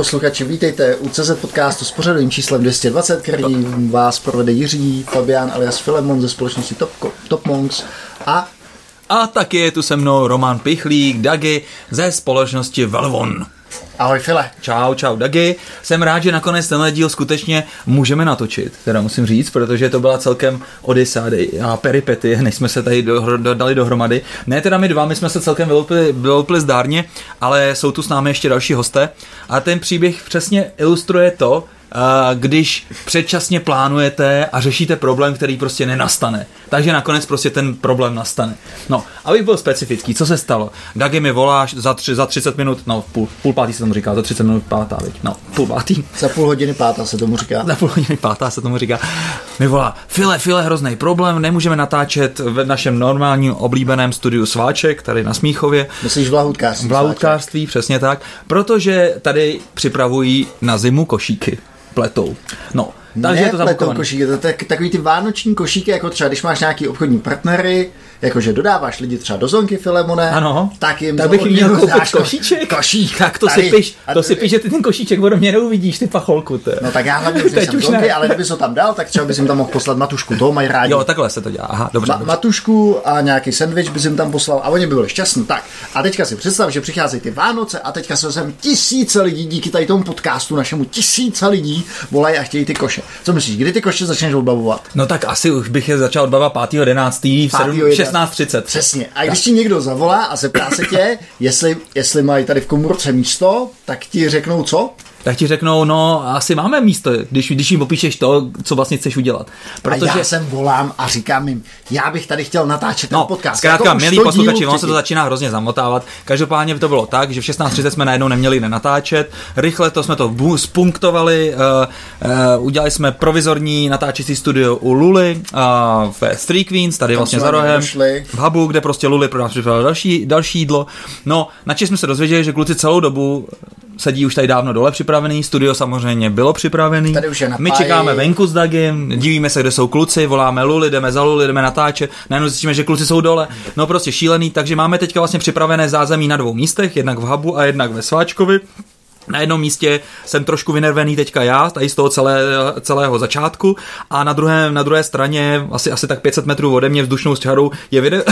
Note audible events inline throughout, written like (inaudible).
Posluchači, vítejte u CZ podcastu s pořadovým číslem 220, který vás provede Jiří Fabián alias Filemon ze společnosti Top, Top Monks a A taky je tu se mnou Roman Pichlík, Dagi ze společnosti Velvon. Ahoj File. Čau, čau Dagi. Jsem rád, že nakonec tenhle díl skutečně můžeme natočit, teda musím říct, protože to byla celkem odisády a peripety, (laughs) než jsme se tady do, do, dali dohromady. Ne teda my dva, my jsme se celkem vyloupili, vyloupili zdárně, ale jsou tu s námi ještě další hosté a ten příběh přesně ilustruje to, když předčasně plánujete a řešíte problém, který prostě nenastane. Takže nakonec prostě ten problém nastane. No, abych byl specifický, co se stalo? Dagi mi voláš za, tři, za 30 minut, no půl, půl pátý se tomu říká, za 30 minut pátá, viď? No, půl pátý. Za půl hodiny pátá se tomu říká. Za půl hodiny pátá se tomu říká. Mi volá, File, File, hrozný problém, nemůžeme natáčet v našem normálním oblíbeném studiu Sváček, tady na Smíchově. Myslíš v lahutkářství? V lahutkářství, přesně tak, protože tady připravují na zimu košíky pletou. No, takže ne, je to pletou košíky, to tak, takový ty vánoční košíky, jako třeba když máš nějaký obchodní partnery, jakože dodáváš lidi třeba do zonky Filemone, Ano, tak jim tak bych jim měl koupit dáš ko- košíček. Košík. Tak to Tady. si piš, A to si piš, že ty ten košíček ode mě neuvidíš, ty pacholku. Ty. No tak já hlavně už (laughs) nejsem zonky, ne. ale kdyby to tam dal, tak třeba bys jim tam mohl poslat matušku, toho mají rádi. Jo, takhle se to dělá. Aha, dobře. Ma- dobře. matušku a nějaký sendvič bys jim tam poslal a oni by byli šťastní. Tak a teďka si představ, že přicházejí ty Vánoce a teďka se sem tisíce lidí díky tady tomu podcastu našemu tisíce lidí volají a chtějí ty koše. Co myslíš, kdy ty koše začneš odbavovat? No tak asi už bych je začal odbavovat 5.11. v 7 16.30. Přesně. A když ti někdo zavolá a zeptá se tě, jestli, jestli mají tady v komůrce místo, tak ti řeknou co? Tak ti řeknou, no asi máme místo, když, když jim popíšeš to, co vlastně chceš udělat. Protože... A já sem volám a říkám jim, já bych tady chtěl natáčet ten No, podcast. zkrátka, Jako milí 100 posluchači, ono se to začíná hrozně zamotávat. Každopádně to bylo tak, že v 16.30 jsme najednou neměli nenatáčet. Rychle to jsme to spunktovali, uh, uh, udělali jsme provizorní natáčecí studio u Luly uh, ve Street Queens, tady vlastně jsme za rohem, došli. v hubu, kde prostě Luly pro nás připravila další, další jídlo. No, načež jsme se dozvěděli, že kluci celou dobu sedí už tady dávno dole připravený, studio samozřejmě bylo připravený. Tady už je My čekáme venku s Dagem, divíme se, kde jsou kluci, voláme Luli, jdeme za Luli, jdeme natáčet, najednou zjistíme, že kluci jsou dole. No prostě šílený, takže máme teďka vlastně připravené zázemí na dvou místech, jednak v Hubu a jednak ve Sváčkovi. Na jednom místě jsem trošku vynervený teďka já, tady z toho celé, celého začátku, a na druhé, na druhé straně, asi, asi tak 500 metrů ode mě vzdušnou čarou, je vide-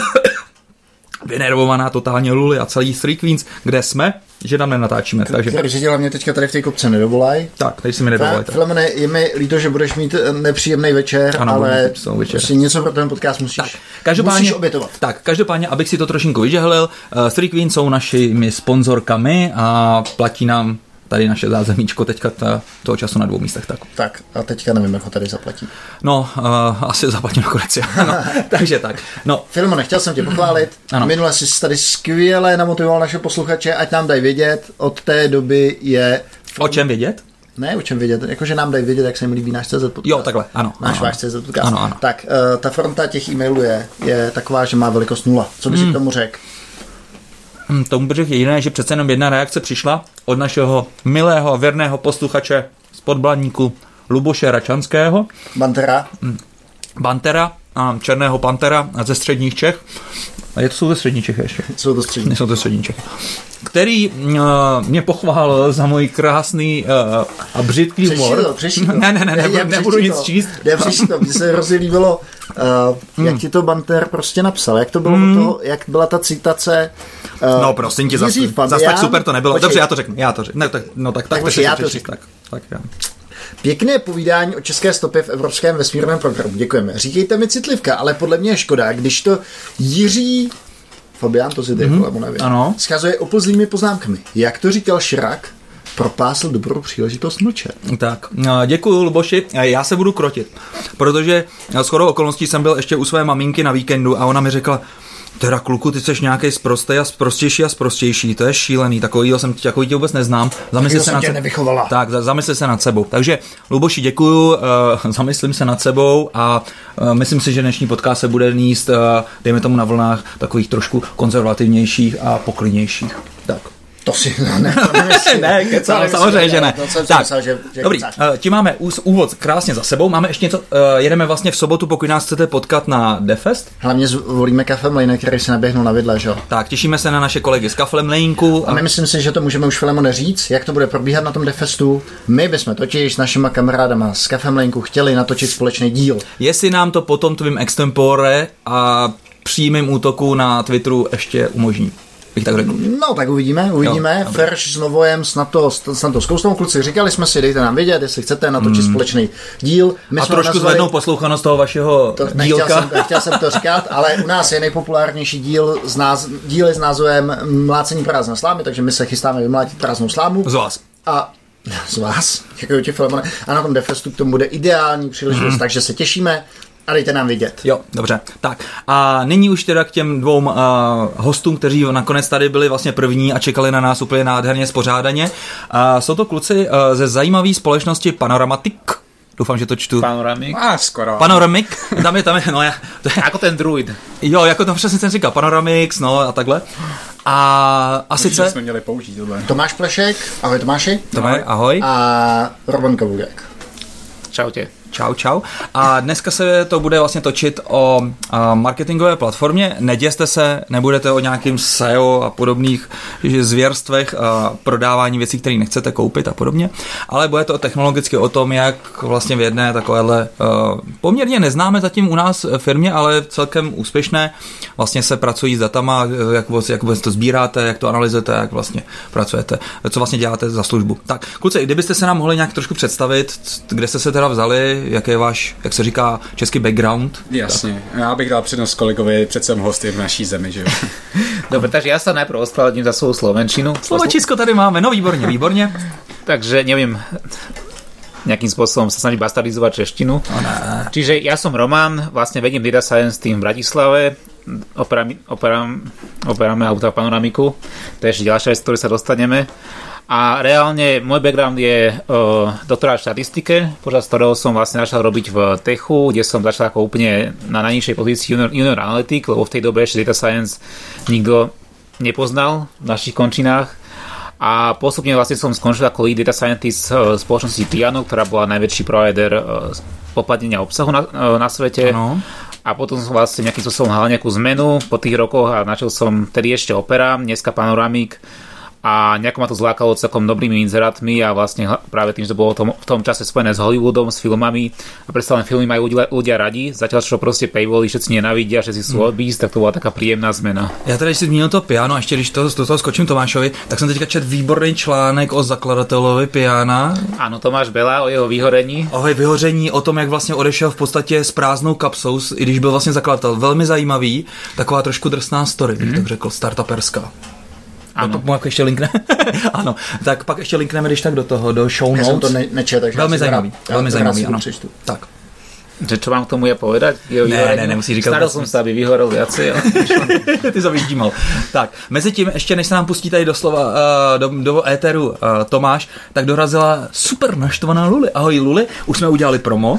vynervovaná totálně Luli a celý Street Queens, kde jsme, že tam nenatáčíme. Takže Takže tě hlavně teďka tady v té kopce nedovolaj. tak, tady si mi nedovolíte. Filemone, je mi líto, že budeš mít eh, nepříjemný večer, Ano, ale večer. prostě něco pro ten podcast musíš, Tak, každopádně, musíš obětovat. Tak, každopádně, abych si to trošinku vyžehlil, uh, Street Queen jsou našimi sponzorkami a platí nám tady naše zázemíčko teďka ta, toho času na dvou místech. Tak. Tak a teďka nevím, jak ho tady zaplatí. No, uh, asi zaplatím nakonec. jo. no, (laughs) takže tak. No, Filemone, chtěl jsem tě pochválit. Ano. Minule jsi tady skvěle namotivoval naše posluchače, ať nám dají vědět. Od té doby je... o čem vědět? Ne, o čem vědět, jakože nám dají vědět, jak se jim líbí náš CZ podcast. Jo, takhle, ano. Náš ano, váš CZ podcast. Ano, ano. Tak, uh, ta fronta těch e-mailů je, je taková, že má velikost nula. Co bys hmm. k tomu řekl? Hm, tomu řekl jediné, že přece jenom jedna reakce přišla od našeho milého a věrného posluchače z podblaníku Luboše Račanského, Bantera? Bantera, a Černého Pantera ze středních Čech. A je to jsou ze středních Čech ještě. Jsou to střední. Nejsou to střední Čechy. Který uh, mě pochválil za můj krásný uh, a břitký humor. to, přečti (laughs) to. Ne, ne, ne, Ne, nebudu, nic to. číst. Ne, přečti to. Mně se hrozně líbilo, uh, jak ti to Banter prostě napsal. Jak to bylo Hmm. toho, jak byla ta citace. Uh, No prosím tě, zas, Jiří zas tak super to nebylo. Počkej, Dobře, já to řeknu, já to řeknu. Ne, tak, no tak, tak, Tak to si já to řeknu. Tak, tak, já. Pěkné povídání o české stopě v evropském vesmírném programu. Děkujeme. Říkejte mi citlivka, ale podle mě je škoda, když to Jiří Fabián, to si mm-hmm. nevím. Ano. schazuje oplzlými poznámkami. Jak to říkal Širak, propásl dobrou příležitost mlčet. Tak, eh, děkuji Luboši, Eh, já se budu krotit, protože eh, shodou okolností jsem byl ještě u své maminky na víkendu a ona mi řekla, teda kluku, ty jsi nějaký sprostej a sprostější a sprostější, to je šílený, takovýho jsem takový tě vůbec neznám. Zamysli se nad tě nevychovala. Tak, za- zamysli se nad sebou. Takže Luboši, děkuju, uh, (laughs) zamyslím se nad sebou a uh, myslím si, že dnešní podcast se bude níst, uh, dejme tomu na vlnách, takových trošku konzervativnějších a poklidnějších. Tak. To si, no, ne, to nemyslím. (laughs) ne, kecám, nemyslím, samozřejmě, že ne. To jsem tak, myslel, že, že dobrý, kecáš. eh, tím máme úvod krásně za sebou. Máme ještě něco, eh, jedeme vlastně v sobotu, pokud nás chcete potkat na Defest. Hlavně zvolíme kafe Mlejne, který se naběhnul na vidle, že jo? Tak, těšíme se na naše kolegy z Kafle Mlejnku. A my myslím si, že to můžeme už Filemone říct, jak to bude probíhat na tom Defestu. My bychom totiž s našima kamarádama z Café Mlejnku chtěli natočit společný díl. Jestli nám to potom tvým extempore a přímým útoku na Twitteru ještě umožní. Bych tak řekl. No, tak uvidíme, uvidíme. Jo. Ferš s Novojem snad to, snad to zkousnou kluci. Říkali jsme si, dejte nám vědět, jestli chcete natočit společný díl. My A jsme trošku nazvali- zvednou poslouchanost toho vašeho To, nechtěl, dílka. jsem, nechtěl jsem to říkat, ale u nás je nejpopulárnější díl z náz, díly s názvem Mlácení prázdné slámy, takže my se chystáme vymlátit prázdnou slámu. Z vás. A z vás, (laughs) děkuji ti, Filemone. A na tom Defestu k tomu bude ideální příležitost, Mhm. takže se těšíme a dejte nám vědět. Jo, dobře. Tak a nyní už teda k těm dvou uh, hostům, kteří nakonec tady byli vlastně první a čekali na nás úplně nádherně spořádaně. Uh, jsou to kluci uh, ze zajímavé společnosti Panoramatic. Doufám, že to čtu. Panoramik. A skoro. Panoramic, tam je, tam je, no já, to je, Ako ten druid. jo, jako to přesně jsem říkal, Panoramix, no a takhle. A, a Že sice, jsme měli použít tohle. Tomáš Plešek, ahoj Tomáši. Tomáš, ahoj. A Roman Kovulek. Čaute. Čau, čau. A dneska se to bude vlastně točit o marketingové platformě. Neděste se, nebudete o nějakým SEO a podobných zvěrstvech a prodávání věcí, které nechcete koupit a podobně, ale bude to technologicky o tom, jak vlastně v jedné takovéhle poměrně neznáme zatím u nás firmě, ale celkem úspěšné vlastně se pracují s datama, jak, vůbec- jak vůbec to sbíráte, jak to analyzujete, jak vlastně pracujete, co vlastně děláte za službu. Tak, kluci, kdybyste se nám mohli nějak trošku představit, kde jste se teda vzali, jaký je váš, jak se říká, český background? Jasně. Já bych dal přednost kolegovi, přece jsem hosty v naší zemi, že jo. (laughs) Dobre, takže ja sa najprv ospravedlním za svoju slovenčinu. Slovačisko tady máme, no výborně, výborně. Takže neviem nejakým spôsobom sa snažiť bastardizovať češtinu. Čiže ja som Roman, vlastne vediem Data Science Team v Bratislave, operám, operám, operáme auta v panoramiku, to je ešte ďalšia vec, z ktorej sa dostaneme. A reálne môj background je uh, doktorát v štatistike, počas ktorého som vlastne začal robiť v Techu, kde som začal ako úplne na najnižšej pozícii junior, junior analytik, lebo v tej dobe ešte data science nikto nepoznal v našich končinách a postupne vlastne som skončil ako lead data scientist eh, spoločnosti Piano, ktorá bola najväčší provider eh, poplatnenia obsahu na, eh, na svete. Ano. A potom som vlastne nejakým spôsobom hľadal nejakú zmenu po tých rokoch a načal som tedy ešte Opera, dneska Panoramik a nejako ma to zlákalo celkom dobrými inzerátmi a vlastne práve tým, že to bolo v tom, v tom čase spojené s Hollywoodom, s filmami a predsa len filmy majú ľudia, ľudia radi, zatiaľ čo proste paywally všetci nenavidia, všetci sú odbísť, tak to bola taká príjemná zmena. Já tady, když jsi zmínil to piano, ještě když to, do toho skočím Tomášovi, tak jsem teďka čet výborný článek o zakladatelovi piana, Áno, Tomáš Bela o jeho vyhorení. o jeho vyhoření, o tom, jak vlastně odešel v podstatě s prázdnou kapsou, i když byl vlastně zakladatel. Velmi zajímavý, taková trošku drsná story, bych tak řekl, startuperská. Ano. Pak mu jako ještě linkne. (laughs) ano, tak pak ještě linkneme, když tak do toho, do show Já notes. jsem to ne, nečetl, takže Velmi já to zajímavý, rád- velmi zajímavý, to ano. přečtu. Tak. Že čo mám k tomu je povedať? Jeho Ne, vyhoreniu? ne, nemusí říkat vlastne. som sa, aby vyhorel viacej. Ale... Ty to vyždímal. Tak, mezi tím, ještě než se nám pustí tady doslova uh, do, do éteru uh, Tomáš, tak dorazila super naštvaná Luli. Ahoj Luli, už jsme udělali promo.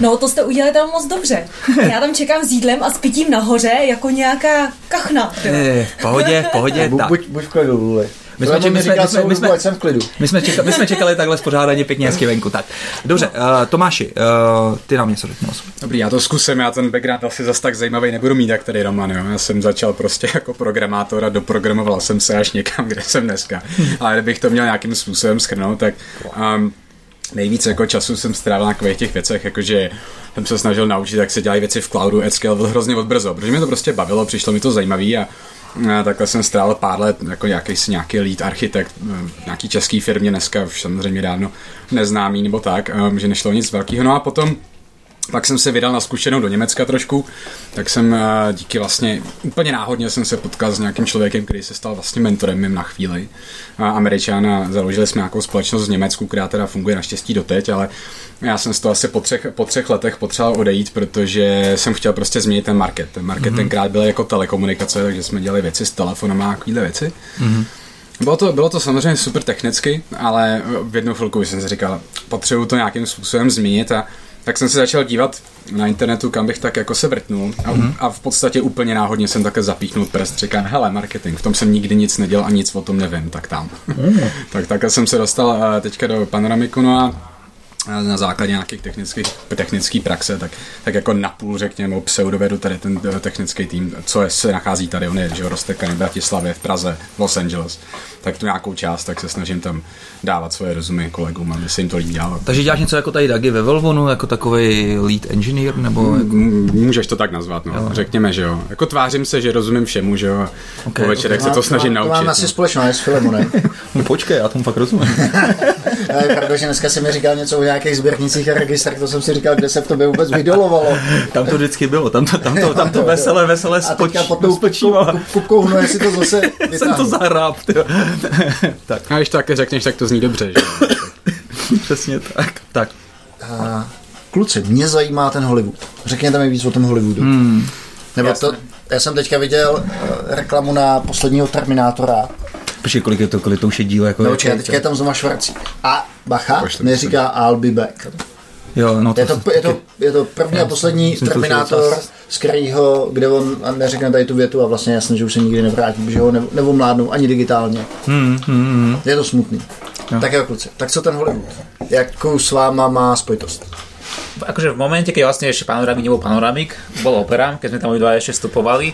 No, to jste udělali tam moc dobře. Já tam čekám s jídlem a s pitím nahoře jako nějaká kachna. Eh, v pohodě, v pohodě. Tak. buď, buď v klidu, Luli. My jsme, my, jsme, my, jsme, my, jsme, ať jsem v klidu. my, jsme čekali, my jsme čekali takhle spořádaně pěkně hezky venku. Tak, dobře, uh, Tomáši, uh, ty nám něco řekni. Dobrý, já to zkusím, já ten background asi zas tak zajímavý nebudu mít, jak tady Roman, jo. Já jsem začal prostě jako programátor a doprogramoval jsem se až někam, kde jsem dneska. Ale kdybych to měl nějakým způsobem schrnout, tak um, nejvíc jako času jsem strávil na těch věcech, jakože jsem se snažil naučit, jak se dělají věci v cloudu, at scale byl hrozně odbrzo, protože mě to prostě bavilo, přišlo mi to zajímavý a a takhle jsem strávil pár let jako nějaký, nějaký lead architekt nějaký český firmě, dneska už samozřejmě dávno neznámý nebo tak, um, že nešlo nic velkého. No a potom pak jsem se vydal na zkušenou do Německa trošku, tak jsem eh, díky vlastně úplně náhodně jsem se potkal s nějakým člověkem, který se stal vlastně mentorem mým na chvíli. A Američan a založili jsme nějakou společnost v Německu, která teda funguje naštěstí doteď, ale já jsem z toho asi po třech, po třech letech potřeboval odejít, protože jsem chtěl prostě změnit ten market. Ten market mm-hmm. tenkrát byl jako telekomunikace, takže jsme dělali věci s telefonem a takovéhle věci. Mm-hmm. Bylo to, bylo to samozřejmě super technicky, ale v jednu chvilku jsem si říkal, potřebuju to nějakým způsobem změnit a tak jsem se začal dívat na internetu, kam bych tak jako se vrtnul a, mm-hmm. a v podstatě úplně náhodně jsem také zapíchnul prst, říkám, hele, marketing, v tom jsem nikdy nic nedělal a nic o tom nevím, tak tam. Mm. (laughs) tak tak jsem se dostal eh, teďka do Panoramiku, no a na základě nějakých technických, technický praxe, tak, tak jako napůl řekněme pseudovedu tady ten eh, technický tým, co je, se nachází tady, on je, že roztekaný v Bratislavě, v Praze, v Los Angeles, tak tu nějakou část, tak se snažím tam dávat svoje rozumy kolegům, aby se jim to líbí dělat. Takže děláš něco jako tady Dagi ve Volvonu, jako takový lead engineer, nebo jako... Můžeš to tak nazvat, no. Jo. Řekněme, že jo. Jako tvářím se, že rozumím všemu, že jo. Okay, po večerech okay. se to snažím naučit. To mám asi no. společné s Filemonem. no (laughs) počkej, já tomu fakt rozumím. (laughs) Pravda, že dneska se mi říkal něco o nějakých sběrnicích a registrech, to jsem si říkal, kde se v tobě vůbec vydolovalo. tam to vždycky bylo, tam to, tam to, tam to (laughs) veselé, veselé spoč, a pod tou kupkou, no jestli to zase (laughs) Jsem to zahráb, (laughs) tak. A když to také řekneš, tak to zní dobře, že Přesně tak. tak. A, kluci, mě zajímá ten Hollywood. Řekněte mi víc o tom Hollywoodu. Hmm. Nebo Jasne. to, já jsem teďka viděl uh, reklamu na posledního Terminátora. Počkej, kolik je to, kolik to už je díl? Jako no, je, teďka je tam zoma Švarcí. A bacha, neříká I'll be back. Jo, no to je, to, je, to, je to první a poslední Terminátor, z kterého, kde on neřekne tady tu větu a vlastně jasně, že už se nikdy nevrátí, protože ho nebo mládnou ani digitálně. Hmm, hmm, hmm. Je to smutný. Jo. Tak jo, kluci. Tak co ten Hollywood? Jakou s váma má spojitost? Akože v momente, keď vlastne ešte Panoramik nebol Panoramik, bol Opera, keď sme tam obidva ešte vstupovali,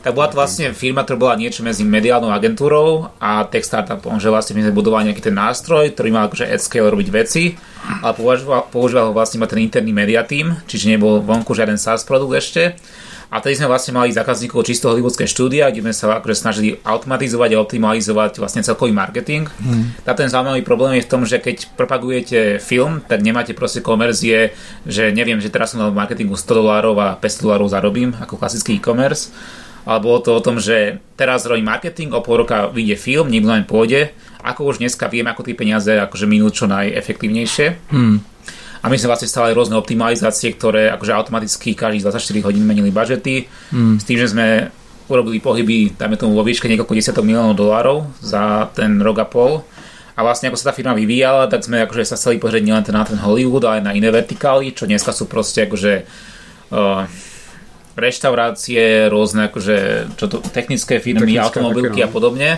tak bola to vlastne firma, ktorá bola niečo medzi mediálnou agentúrou a tech startupom, že vlastne my sme budovali nejaký ten nástroj, ktorý mal akože at scale robiť veci, ale používal, používal ho vlastne ten interný media team, čiže nebol vonku žiaden SaaS produkt ešte. A tedy sme vlastne mali zákazníkov čisto hollywoodské štúdia, kde sme sa akože snažili automatizovať a optimalizovať vlastne celkový marketing. Hmm. A ten zaujímavý problém je v tom, že keď propagujete film, tak nemáte proste konverzie, že neviem, že teraz som na marketingu 100 dolárov a 500 dolárov zarobím, ako klasický e-commerce ale bolo to o tom, že teraz robím marketing, o pol roka vyjde film, nikto len pôjde, ako už dneska viem, ako tie peniaze akože minúť čo najefektívnejšie. Hmm. A my sme vlastne stali rôzne optimalizácie, ktoré akože automaticky každých 24 hodín menili budžety, hmm. s tým, že sme urobili pohyby, dajme tomu vo výške niekoľko desiatok miliónov dolárov za ten rok a pol. A vlastne ako sa tá firma vyvíjala, tak sme akože sa chceli pozrieť nielen na ten Hollywood, ale aj na iné vertikály, čo dneska sú proste akože uh, reštaurácie, rôzne akože, čo to, technické firmy, technické automobilky také, no. a podobne.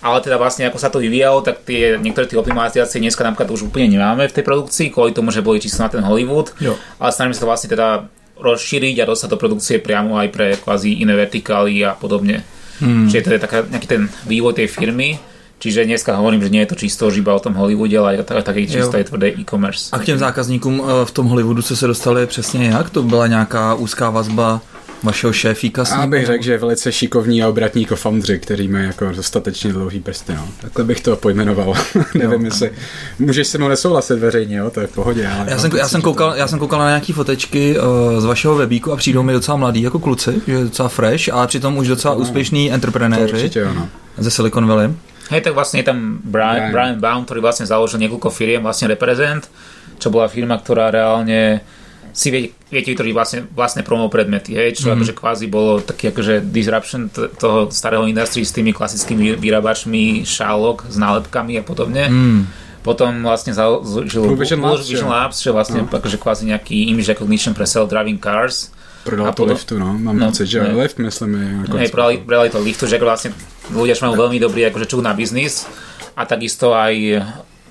Ale teda vlastne ako sa to vyvíjalo, tak tie, niektoré tie optimalizácie dneska napríklad už úplne nemáme v tej produkcii, kvôli tomu, že boli čisto na ten Hollywood. Jo. Ale snažíme sa to vlastne teda rozšíriť a dostať do produkcie priamo aj pre kvázi iné vertikály a podobne. Hmm. Čiže to je taká, nejaký ten vývoj tej firmy. Čiže dneska hovorím, že nie je to čisto iba o tom Hollywoode, ale je to taky čisto je tvrdé e-commerce. A k těm zákazníkům eh, v tom Hollywoodu co se dostali přesně jak? To byla nějaká úzká vazba vašeho šéfíka Já bych řekl, že je velice šikovní a obratní kofoundři, který mají jako dostatečně dlouhý prsty. No. Takhle bych to pojmenoval. (laughs) Nevím, jestli můžeš se mu nesouhlasit veřejně, jo? to je v pohodě. Ale já, jsem, já, jsem koukal, já jsem koukal na nějaké fotečky uh, z vašeho webíku a přijdou mi docela mladí jako kluci, že je docela fresh, a přitom už docela no, úspěšní entreprenéři určitě, ze Silicon Valley. Hej, tak vlastne je tam Brian, Brian. Brian Baum, ktorý vlastne založil niekoľko firiem, vlastne Represent, čo bola firma, ktorá reálne si vie, viete vytvoriť vlastne, vlastné promo predmety, hej, čo mm-hmm. akože kvázi bolo taký akože disruption t- toho starého industry s tými klasickými vyrábačmi šálok s nálepkami a podobne. Mm. Potom vlastne založil Blue Vision Labs, Vision Labs čo vlastne no. akože kvázi nejaký image recognition pre self-driving cars. Prodal to liftu, no. Mám no, pocit, že ne, lift, myslím, je. Hej, predali, predali to liftu, že vlastne ľudia, čo majú veľmi dobrý akože čuk na biznis a takisto aj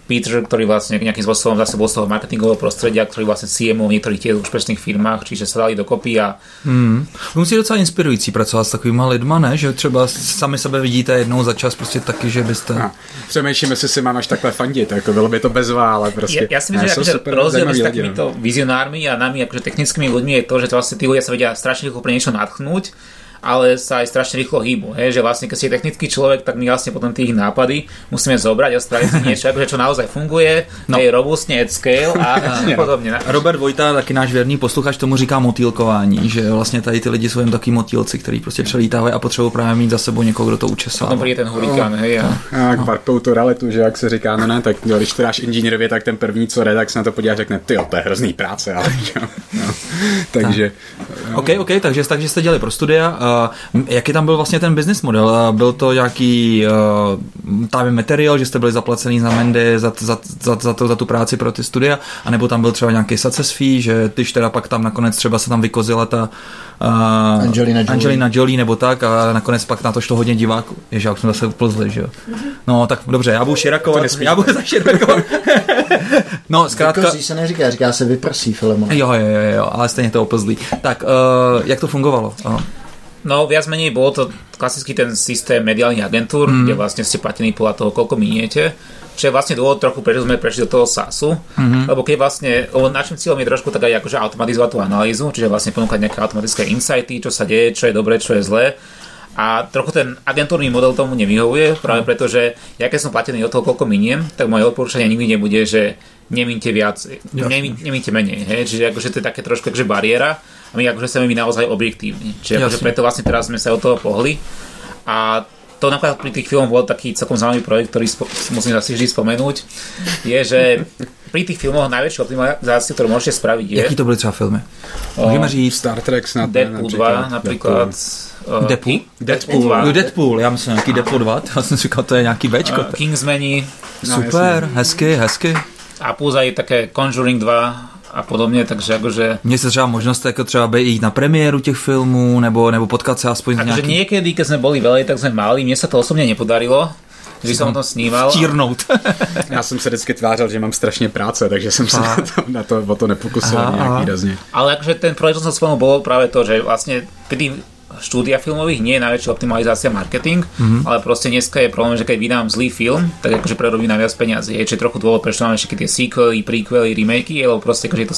Peter, ktorý vlastne nejakým spôsobom zase bol z toho marketingového prostredia, ktorý vlastne CMO v niektorých tých úspešných firmách, čiže sa dali dokopy a... Hmm. Musí docela inspirující pracovat s takovými lidma, ne? Že třeba sami sebe vidíte jednou za čas prostě taky, že byste... A, přemýšlím, jestli si mám až takhle fandit, jako bylo by to bezvá, ale prostě... Ja, ja si myslím, že akože rozdiel medzi takýmito no. vizionármi a nami akože technickými ľuďmi je to, že to vlastne tí ľudia sa vedia strašne rýchlo pre niečo nadchnúť ale sa aj strašne rýchlo hýbu. Hej? Že vlastne, keď si technický človek, tak my vlastne potom tých nápady musíme zobrať a spraviť si niečo, akože čo naozaj funguje, no. je robustne at scale a (laughs) podobne. Robert Vojta, taky náš věrný posluchač, tomu říká motýlkování, že vlastně tady ty lidi jsou jen taky motýlci, kteří prostě přelítávají a potřebují právě mít za sebou někoho, kdo to učesá. Potom přijde ten hurikán, oh, hej. A, a no. varpou tu realitu, že jak se říká, no ne, tak jo, když to dáš inženýrově, tak ten první, co jde, tak se na to podívá a řekne, ty to je hrozný práce, ale (laughs) jo. No. Takže. Tak. No. OK, OK, takže, takže jste dělali pro studia. Uh, jaký tam byl vlastně ten business model? Uh, byl to nějaký uh, time material, že jste byli zaplacený za Mendy, za, za, za, za, to, za tu práci pro ty studia, anebo tam byl třeba nějaký success fee, že když teda pak tam nakonec třeba se tam vykozila ta uh, Angelina Jolie. Angelina Jolie nebo tak a nakonec pak na to šlo hodně diváků. Ježi, já už jsme zase uplzli, že jo. No tak dobře, já budu širakovat, já budu za širakovat. (laughs) no, zkrátka... Vykozí se neříká, říká se vyprsí Filemon. Jo, jo, jo, jo, ale stejně to oplzlí. Tak, uh, jak to fungovalo? Uh. No, viac menej bol to klasický ten systém mediálnych agentúr, mm. kde vlastne ste platení podľa toho, koľko miniete. Čo je vlastne dôvod trochu, prečo sme prešli do toho SASu. Mm-hmm. Lebo keď vlastne, lebo našim cieľom je trošku tak aj akože automatizovať tú analýzu, čiže vlastne ponúkať nejaké automatické insighty, čo sa deje, čo je dobré, čo je zlé. A trochu ten agentúrny model tomu nevyhovuje, práve preto, že ja keď som platený od toho, koľko miniem, tak moje odporúčanie nikdy nebude, že nemínte viac, nemínte menej. Hej? Čiže akože to je také trošku akože bariéra a my akože chceme byť naozaj objektívni. Čiže akože preto vlastne teraz sme sa od toho pohli a to napríklad pri tých filmoch bol taký celkom zaujímavý projekt, ktorý spo, musím zase vždy spomenúť, je, že pri tých filmoch najväčšiu optimalizáciu, ktorú môžete spraviť je... Jaký to byly třeba filmy? Můžeme říct... Star Trek snad. Deadpool 2 napríklad. Uh, Deadpool? Deadpool 2. Jo, Deadpool, já myslím nějaký Deadpool 2, já jsem říkal, to je nějaký Bčko. Uh, Kingsmeni. Super, no, hezky, hezky. A plus aj také Conjuring 2 a podobně, takže jakože... Mně se třeba možnost jako třeba by jít na premiéru těch filmů, nebo, nebo potkat se aspoň Takže nějaký... niekedy, keď sme boli veľa, tak sme mali, mne sa to osobne nepodarilo, že jsem o tom sníval. Stírnout. (laughs) (laughs) Já jsem se vždycky tvářil, že mám strašně práce, takže jsem se na to, na to, o to nepokusil aha, nějak výrazně. Ale akože ten projekt, čo som spomenul, bolo práve to, že vlastne kedy štúdia filmových nie je najväčšia optimalizácia marketing, mm-hmm. ale proste dneska je problém, že keď vydám zlý film, tak akože prerobí na viac peniazy. Je, čiže trochu dôvod, prečo máme všetky tie sequely, prequely, remakey, lebo proste akože je to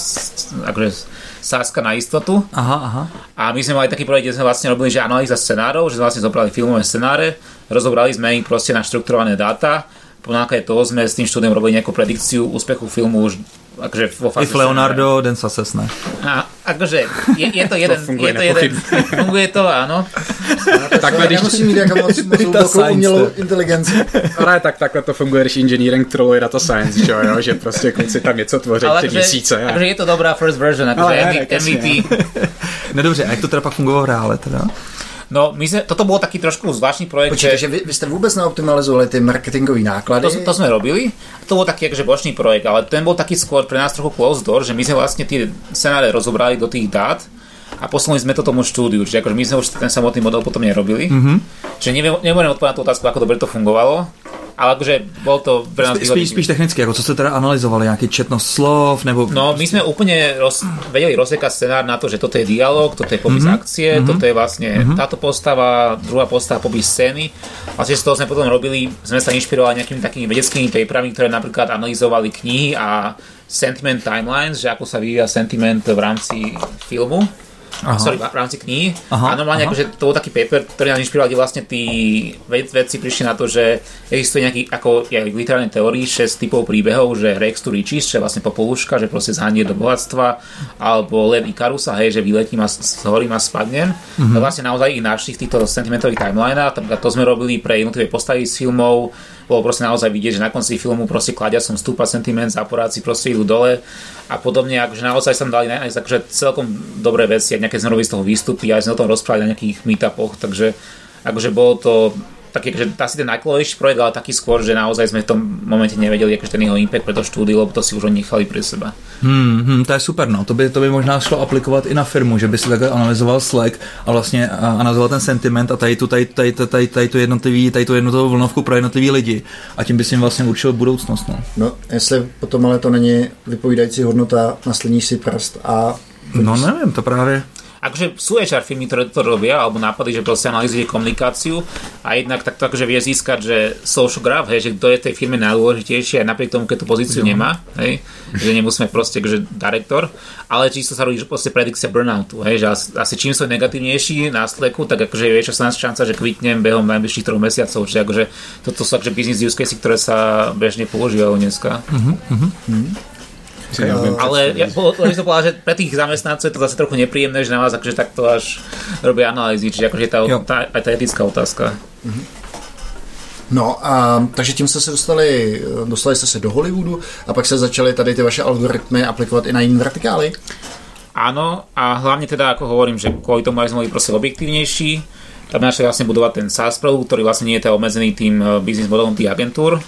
akože sáska na istotu. Aha, aha. A my sme mali taký projekt, kde sme vlastne robili, že analýza scenárov, že sme vlastne zobrali filmové scenáre, rozobrali sme ich proste na štrukturované dáta, po náklade toho sme s tým štúdiom robili nejakú predikciu úspechu filmu už akože vo fáze If Leonardo, den sa sesne. A, akože je, je to jeden, to funguje, je to jeden, funguje to, áno. (laughs) takhle, když... Nemusím mít jako moc, (laughs) moc umělou inteligenci. (laughs) Ale tak takhle to funguje, když engineering troluje data science, že, jo? že prostě kluci tam něco tvoří tři měsíce. Takže je to dobrá first version, akože MVP. no dobře, a jak to teda pak fungovalo v reále teda? No, my sme, toto bol taký trošku zvláštny projekt. Počkejte, že, že vy, vy ste vôbec neoptimalizovali tie marketingové náklady? To, to sme robili. To bol taký akože bočný projekt, ale ten bol taký skôr pre nás trochu closed door, že my sme vlastne tie scenáre rozobrali do tých dát a posunuli sme to tomu štúdiu. Čiže akože my sme už ten samotný model potom nerobili. Mm-hmm. Čiže neviem, neviem odpovedať na tú otázku, ako dobre to fungovalo ale akože bol to pre nás spíš, spíš technicky, ako co ste teda analyzovali, nejaký četnosť slov, nebo... No, my sme úplne roz, vedeli rozsekať scenár na to, že toto je dialog, toto je popis mm-hmm. akcie, mm-hmm. toto je vlastne mm-hmm. táto postava, druhá postava, popis scény. Vlastne z toho sme potom robili, sme sa inšpirovali nejakými takými vedeckými paperami, ktoré napríklad analyzovali knihy a sentiment timelines, že ako sa vyvíja sentiment v rámci filmu. Aha. sorry, v rámci knihy. Aha, a normálne aha. akože to bol taký paper, ktorý nám inšpiroval, kde vlastne tí vedci prišli na to, že existuje nejaký, ako je v literárnej teórii, 6 typov príbehov, že Rex to riches, čo je vlastne popoluška, že proste zhanie do bohatstva, alebo Lev Ikarusa, hej, že vyletím a s horím a spadnem. Mm-hmm. vlastne naozaj ich našli v týchto sentimentových timelinách, to sme robili pre jednotlivé postavy z filmov, bolo proste naozaj vidieť, že na konci filmu proste kladia som stúpa sentiment, záporáci proste idú dole. A podobne, akože naozaj som dali nájsť akože celkom dobré veci, aj nejaké robili z toho výstupy, aj sme o tom rozprávali na nejakých meetupoch, takže akože bolo to taký, že asi ten najkladejší projekt, ale taký skôr, že naozaj sme v tom momente nevedeli, akože ten jeho impact pre to štúdio, lebo to si už oni nechali pre seba. Hmm, hmm, to je super, no. To by, to by možná šlo aplikovat i na firmu, že by si takhle analyzoval Slack a vlastně analyzoval ten sentiment a tady tu, tady, tady, tady, tady, tady tu jednotlivý, tady tu jednotlivou vlnovku pro jednotlivý lidi a tím by si jim vlastně určil budoucnost. No. no, jestli potom ale to není vypovídající hodnota, naslení si prst a No neviem, to práve akože sú HR firmy, ktoré to robia, alebo nápady, že proste analýzuje komunikáciu a jednak tak, akože vie získať, že social graph, hej, že kto je tej firme najdôležitejší aj napriek tomu, keď tú pozíciu no. nemá, hej, že nemusíme proste, že direktor, ale čisto sa robí, že proste predikcia burnoutu, hej, že asi, asi čím sú negatívnejší na sleku, tak akože je väčšia šanca, že kvitnem behom najbližších troch mesiacov, čiže akože toto sú akože business use case, ktoré sa bežne používajú dneska. Uh-huh, uh-huh. Uh, ale ja, po, to povedal, že pre tých zamestnancov je to zase trochu nepríjemné, že na vás akože takto až robia analýzy, čiže akože tá, tá, aj tá etická otázka. Uh-huh. No a takže tím jste se dostali, dostali jste se do Hollywoodu a pak se začaly tady ty vaše algoritmy aplikovat i na jiné vertikály? Áno, a hlavne teda, ako hovorím, že kvôli tomu, aby sme boli proste objektívnejší, tam našli vlastne budovať ten SaaS produkt, ktorý vlastne nie je obmedzený tým eh, business modelom tých agentúr.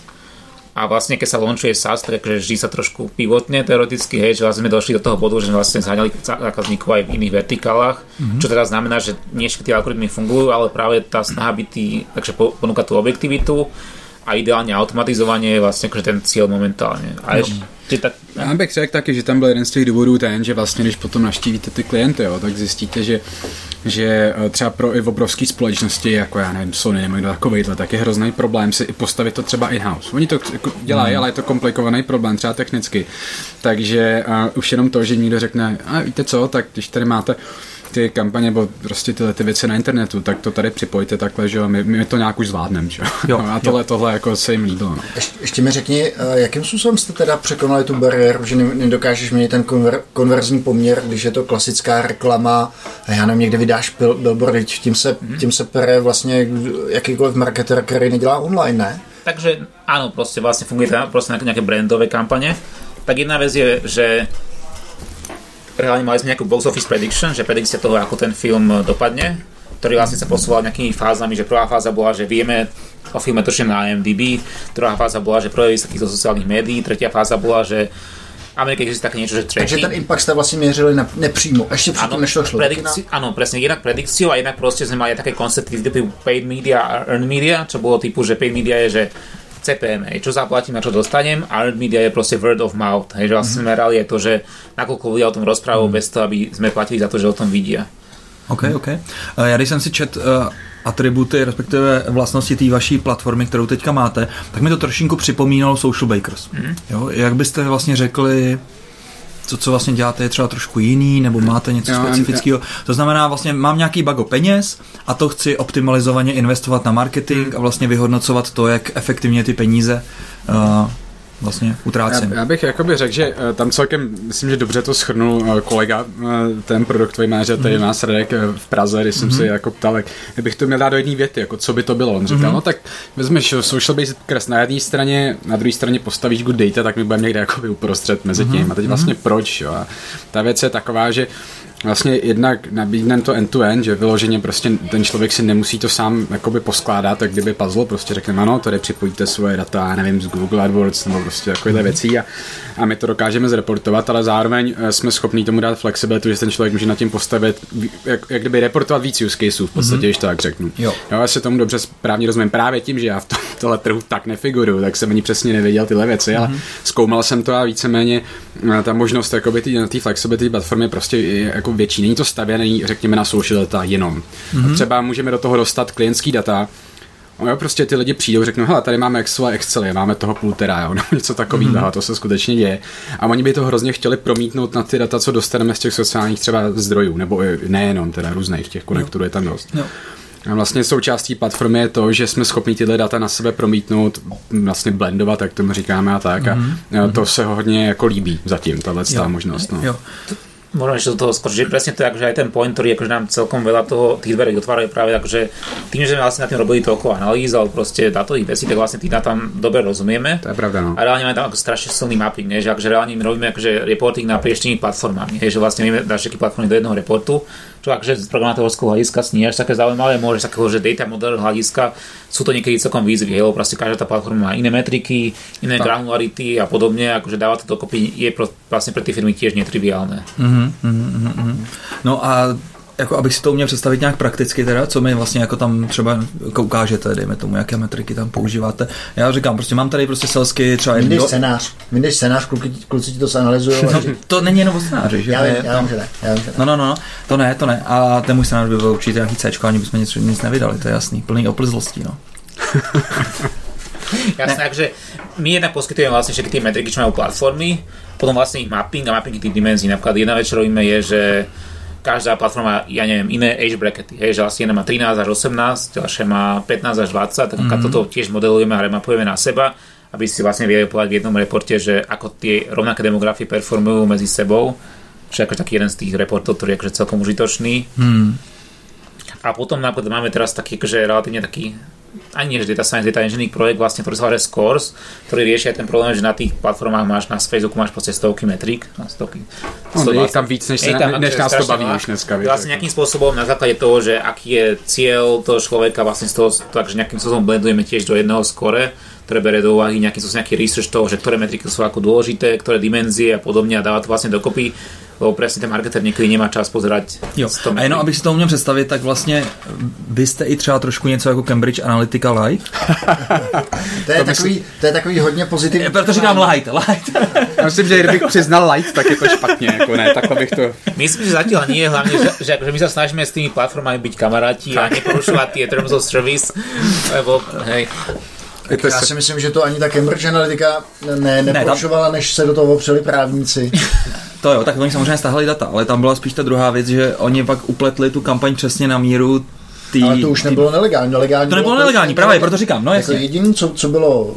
A vlastne keď sa launchuje SaaS, tak že vždy sa trošku pivotne teoreticky, hej, že vlastne sme došli do toho bodu, že vlastne zháňali zákazníkov aj v iných vertikálach, mm-hmm. čo teda znamená, že nie všetky tie algoritmy fungujú, ale práve tá snaha byť tý, takže ponúka tú objektivitu a ideálně automatizování je vlastně jako ten cíl momentálně. A tak... Já bych řekl taky, že tam byl jeden z těch důvodů ten, že vlastně když potom naštívíte ty klienty, jo, tak zjistíte, že, že eh, třeba pro i v obrovské společnosti, jako já nevím, Sony nebo někdo takovýhle, tak je hrozný problém si i postavit to třeba in-house. Oni to jako dělají, mm. ale je to komplikovaný problém, třeba technicky. Takže uh, už jenom to, že někdo řekne, a víte co, tak když tady máte ty kampaně nebo prostě tyhle ty věci na internetu, tak to tady připojte takhle, že jo, my, my to nějak už zvládneme, že jo. (laughs) a tohle, jo. tohle jako se jim líbilo. No. Ještě, ještě mi řekni, eh, jakým způsobem jste teda překonali tu bariéru, že nedokážeš měnit ten konver, konverzní poměr, když je to klasická reklama, a já nevím, někde vydáš bil, billboard, tím se, mm. tím se pere vlastně jakýkoliv marketer, který nedělá online, ne? Takže áno, prostě vlastně funguje to prostě nějaké brandové kampaně. Tak jedna věc je, že reálne mali sme nejakú box office prediction, že predikcia toho, ako ten film dopadne, ktorý vlastne sa posúval nejakými fázami, že prvá fáza bola, že vieme o filme točne na IMDb, druhá fáza bola, že projevy sa zo sociálnych médií, tretia fáza bola, že Amerike existuje také niečo, že tracking. Takže ten impact ste vlastne mierili na, nepřímo, ešte předtím nešlo šlo. Predikci- áno, presne, jednak predikciu a jednak proste sme mali také koncepty typu paid media a earned media, čo bolo typu, že paid media je, že CPM, hej, čo zaplatím a čo dostanem a earned media je proste word of mouth, hej, že vlastne mm-hmm. sme je to, že nakoľko ľudia o tom rozprávajú mm-hmm. bez toho, aby sme platili za to, že o tom vidia. OK, OK. Eh, já když jsem si čet uh, atributy, respektive vlastnosti té vaší platformy, kterou teďka máte, tak mi to trošinku připomínalo Social Bakers. Mm. Jo, jak byste vlastně řekli, co, co vlastně děláte, je třeba trošku jiný, nebo máte něco jo, specifického. To znamená, vlastně mám nějaký bago peněz a to chci optimalizovaně investovat na marketing hmm. a vlastně vyhodnocovat to, jak efektivně ty peníze uh, vlastně utrácím. Já, já bych jakoby řekl, že eh, tam celkem, myslím, že dobře to schrnul eh, kolega, ten produktový manažer, tady mm-hmm. nás Radek v Praze, když jsem mm-hmm. se jako ptal, jak bych to měl dát do jedné věty, jako co by to bylo. On říkal, mm-hmm. no tak vezmeš social based kres na jedné straně, na druhé straně postavíš good data, tak my budeme někde jako uprostřed mezi tím. Mm-hmm. A teď vlastně proč, jo? A ta věc je taková, že vlastně jednak nabídnem to end-to-end, že vyloženě prostě ten člověk si nemusí to sám jakoby poskládat, tak kdyby puzzle, prostě řekneme, ano, tady připojíte svoje data, nevím, z Google AdWords nebo prostě takovéhle mm. věcí a, a my to dokážeme zreportovat, ale zároveň eh, jsme schopni tomu dát flexibilitu, že ten člověk může na tím postavit, jak, jak kdyby reportovat víc use caseů, v podstatě, mm-hmm. když to tak řeknu. Jo. jo. já se tomu dobře správně rozumím právě tím, že já v tom, tohle trhu tak nefiguruju, tak jsem ani přesně nevěděl tyhle věci, mm-hmm. ale mhm. zkoumal jsem to a víceméně eh, ta možnost jakoby tý, na té flexibility platformy prostě jako větší. Není to stavěný, řekněme, na social data jenom. Mm-hmm. třeba můžeme do toho dostat klientský data, No jo, prostě ty lidi přijdou, řeknou, hele, tady máme Excel a Excel, máme toho půl tera, jo, (laughs) no, něco takového, mm-hmm. to se skutečně děje. A oni by to hrozně chtěli promítnout na ty data, co dostaneme z těch sociálních třeba zdrojů, nebo nejenom teda různých těch konektorů je tam dost. Jo. A vlastně součástí platformy je to, že jsme schopni tyhle data na sebe promítnout, vlastně blendovat, jak tomu říkáme a tak. Mm-hmm. A to se hodně jako líbí zatím, tahle možnost. No. Jo možno ešte do toho skôr, že presne to je akože aj ten point, ktorý akože nám celkom veľa toho, tých dverí otvárajú práve akože tým, že sme vlastne na tým robili toľko analýz alebo proste datových vecí, tak vlastne tým tam dobre rozumieme. To je pravda, no. A reálne máme tam ako strašne silný mapping, nie? že akože reálne my robíme akože reporting na prieštými platformami, nie? že vlastne vieme dať všetky platformy do jedného reportu čo akože z programátorského hľadiska nie až také zaujímavé, môže takého, že data model hľadiska sú to niekedy celkom výzvy, lebo proste každá tá platforma má iné metriky, iné tak. granularity a podobne, akože dáva to dokopy je pro, vlastne pre tie firmy tiež netriviálne. Mm-hmm, mm-hmm. No a jako abych si to uměl představit nějak prakticky teda, co mi vlastně jako tam třeba jako ukážete, dejme tomu, jaké metriky tam používáte. Já říkám, prostě mám tady prostě selsky třeba... Vyndeš do... scénář, vyndeš scénář, kluci, kluci ti to se analyzují. No, to není jenom o scénáři, že? Já vím, já vím, že ne. Já vím, že ne. No, no, no, to ne, to ne. A ten můj scénář by byl určitě nějaký C, ani bychom nic, nic nevydali, to je jasný, plný oplzlostí, no. (laughs) Jasné, takže my jednak poskytujeme vlastne všetky tie metriky, čo majú platformy, potom vlastne ich mapping a mapping tých dimenzií. Napríklad jedna vec, čo robíme je, že každá platforma, ja neviem, iné age brackety, hej, že jedna má 13 až 18, ďalšia má 15 až 20, tak mm-hmm. toto tiež modelujeme a remapujeme na seba, aby si vlastne vedeli povedať v jednom reporte, že ako tie rovnaké demografie performujú medzi sebou, čo je ako taký jeden z tých reportov, ktorý je akože celkom užitočný. Mm. A potom napríklad máme teraz taký akože relatívne taký ani nie, že data science, data engineering projekt vlastne, ktorý sa volá Scores, ktorý rieši aj ten problém, že na tých platformách máš, na Facebooku máš proste stovky metrik, na stovky. No, je tam víc, než, se, tam než nás to baví už dneska. Vlastne ako. nejakým spôsobom na základe toho, že aký je cieľ toho človeka, vlastne z toho, takže nejakým spôsobom blendujeme tiež do jedného skore, ktoré bere do úvahy spôsobom nejaký research toho, že ktoré metriky sú ako dôležité, ktoré dimenzie a podobne a dáva to vlastne dokopy, lebo presne ten marketer niekedy nemá čas pozerať Jo. 100 A jenom abych si to uměl představit, tak vlastně vy jste i třeba trošku něco jako Cambridge Analytica Live. (laughs) To je, takový, to je takový hodně pozitivní. Proto říkám light, (laughs) light. Já myslím, že kdybych přiznal light, tak je to špatně, jako ne, takhle bych to... Myslím, že zatiaľ nie, hlavne, že, že, akože my sa snažíme s tými platformami byť kamaráti a neporušovať tie terms of service, lebo hej, Je to Já si myslím, že to ani ta Cambridge Analytica ne, neporušovala, než se do toho opřeli právníci. (laughs) To jo, tak oni samozřejmě stáhli data, ale tam byla spíš ta druhá věc, že oni pak upletli tu kampaň přesně na míru tý, Ale to už tý- nebylo nelegální. nelegální To nebylo bylo nelegální, právě, proto říkám, no Jako jediné, co, co bylo,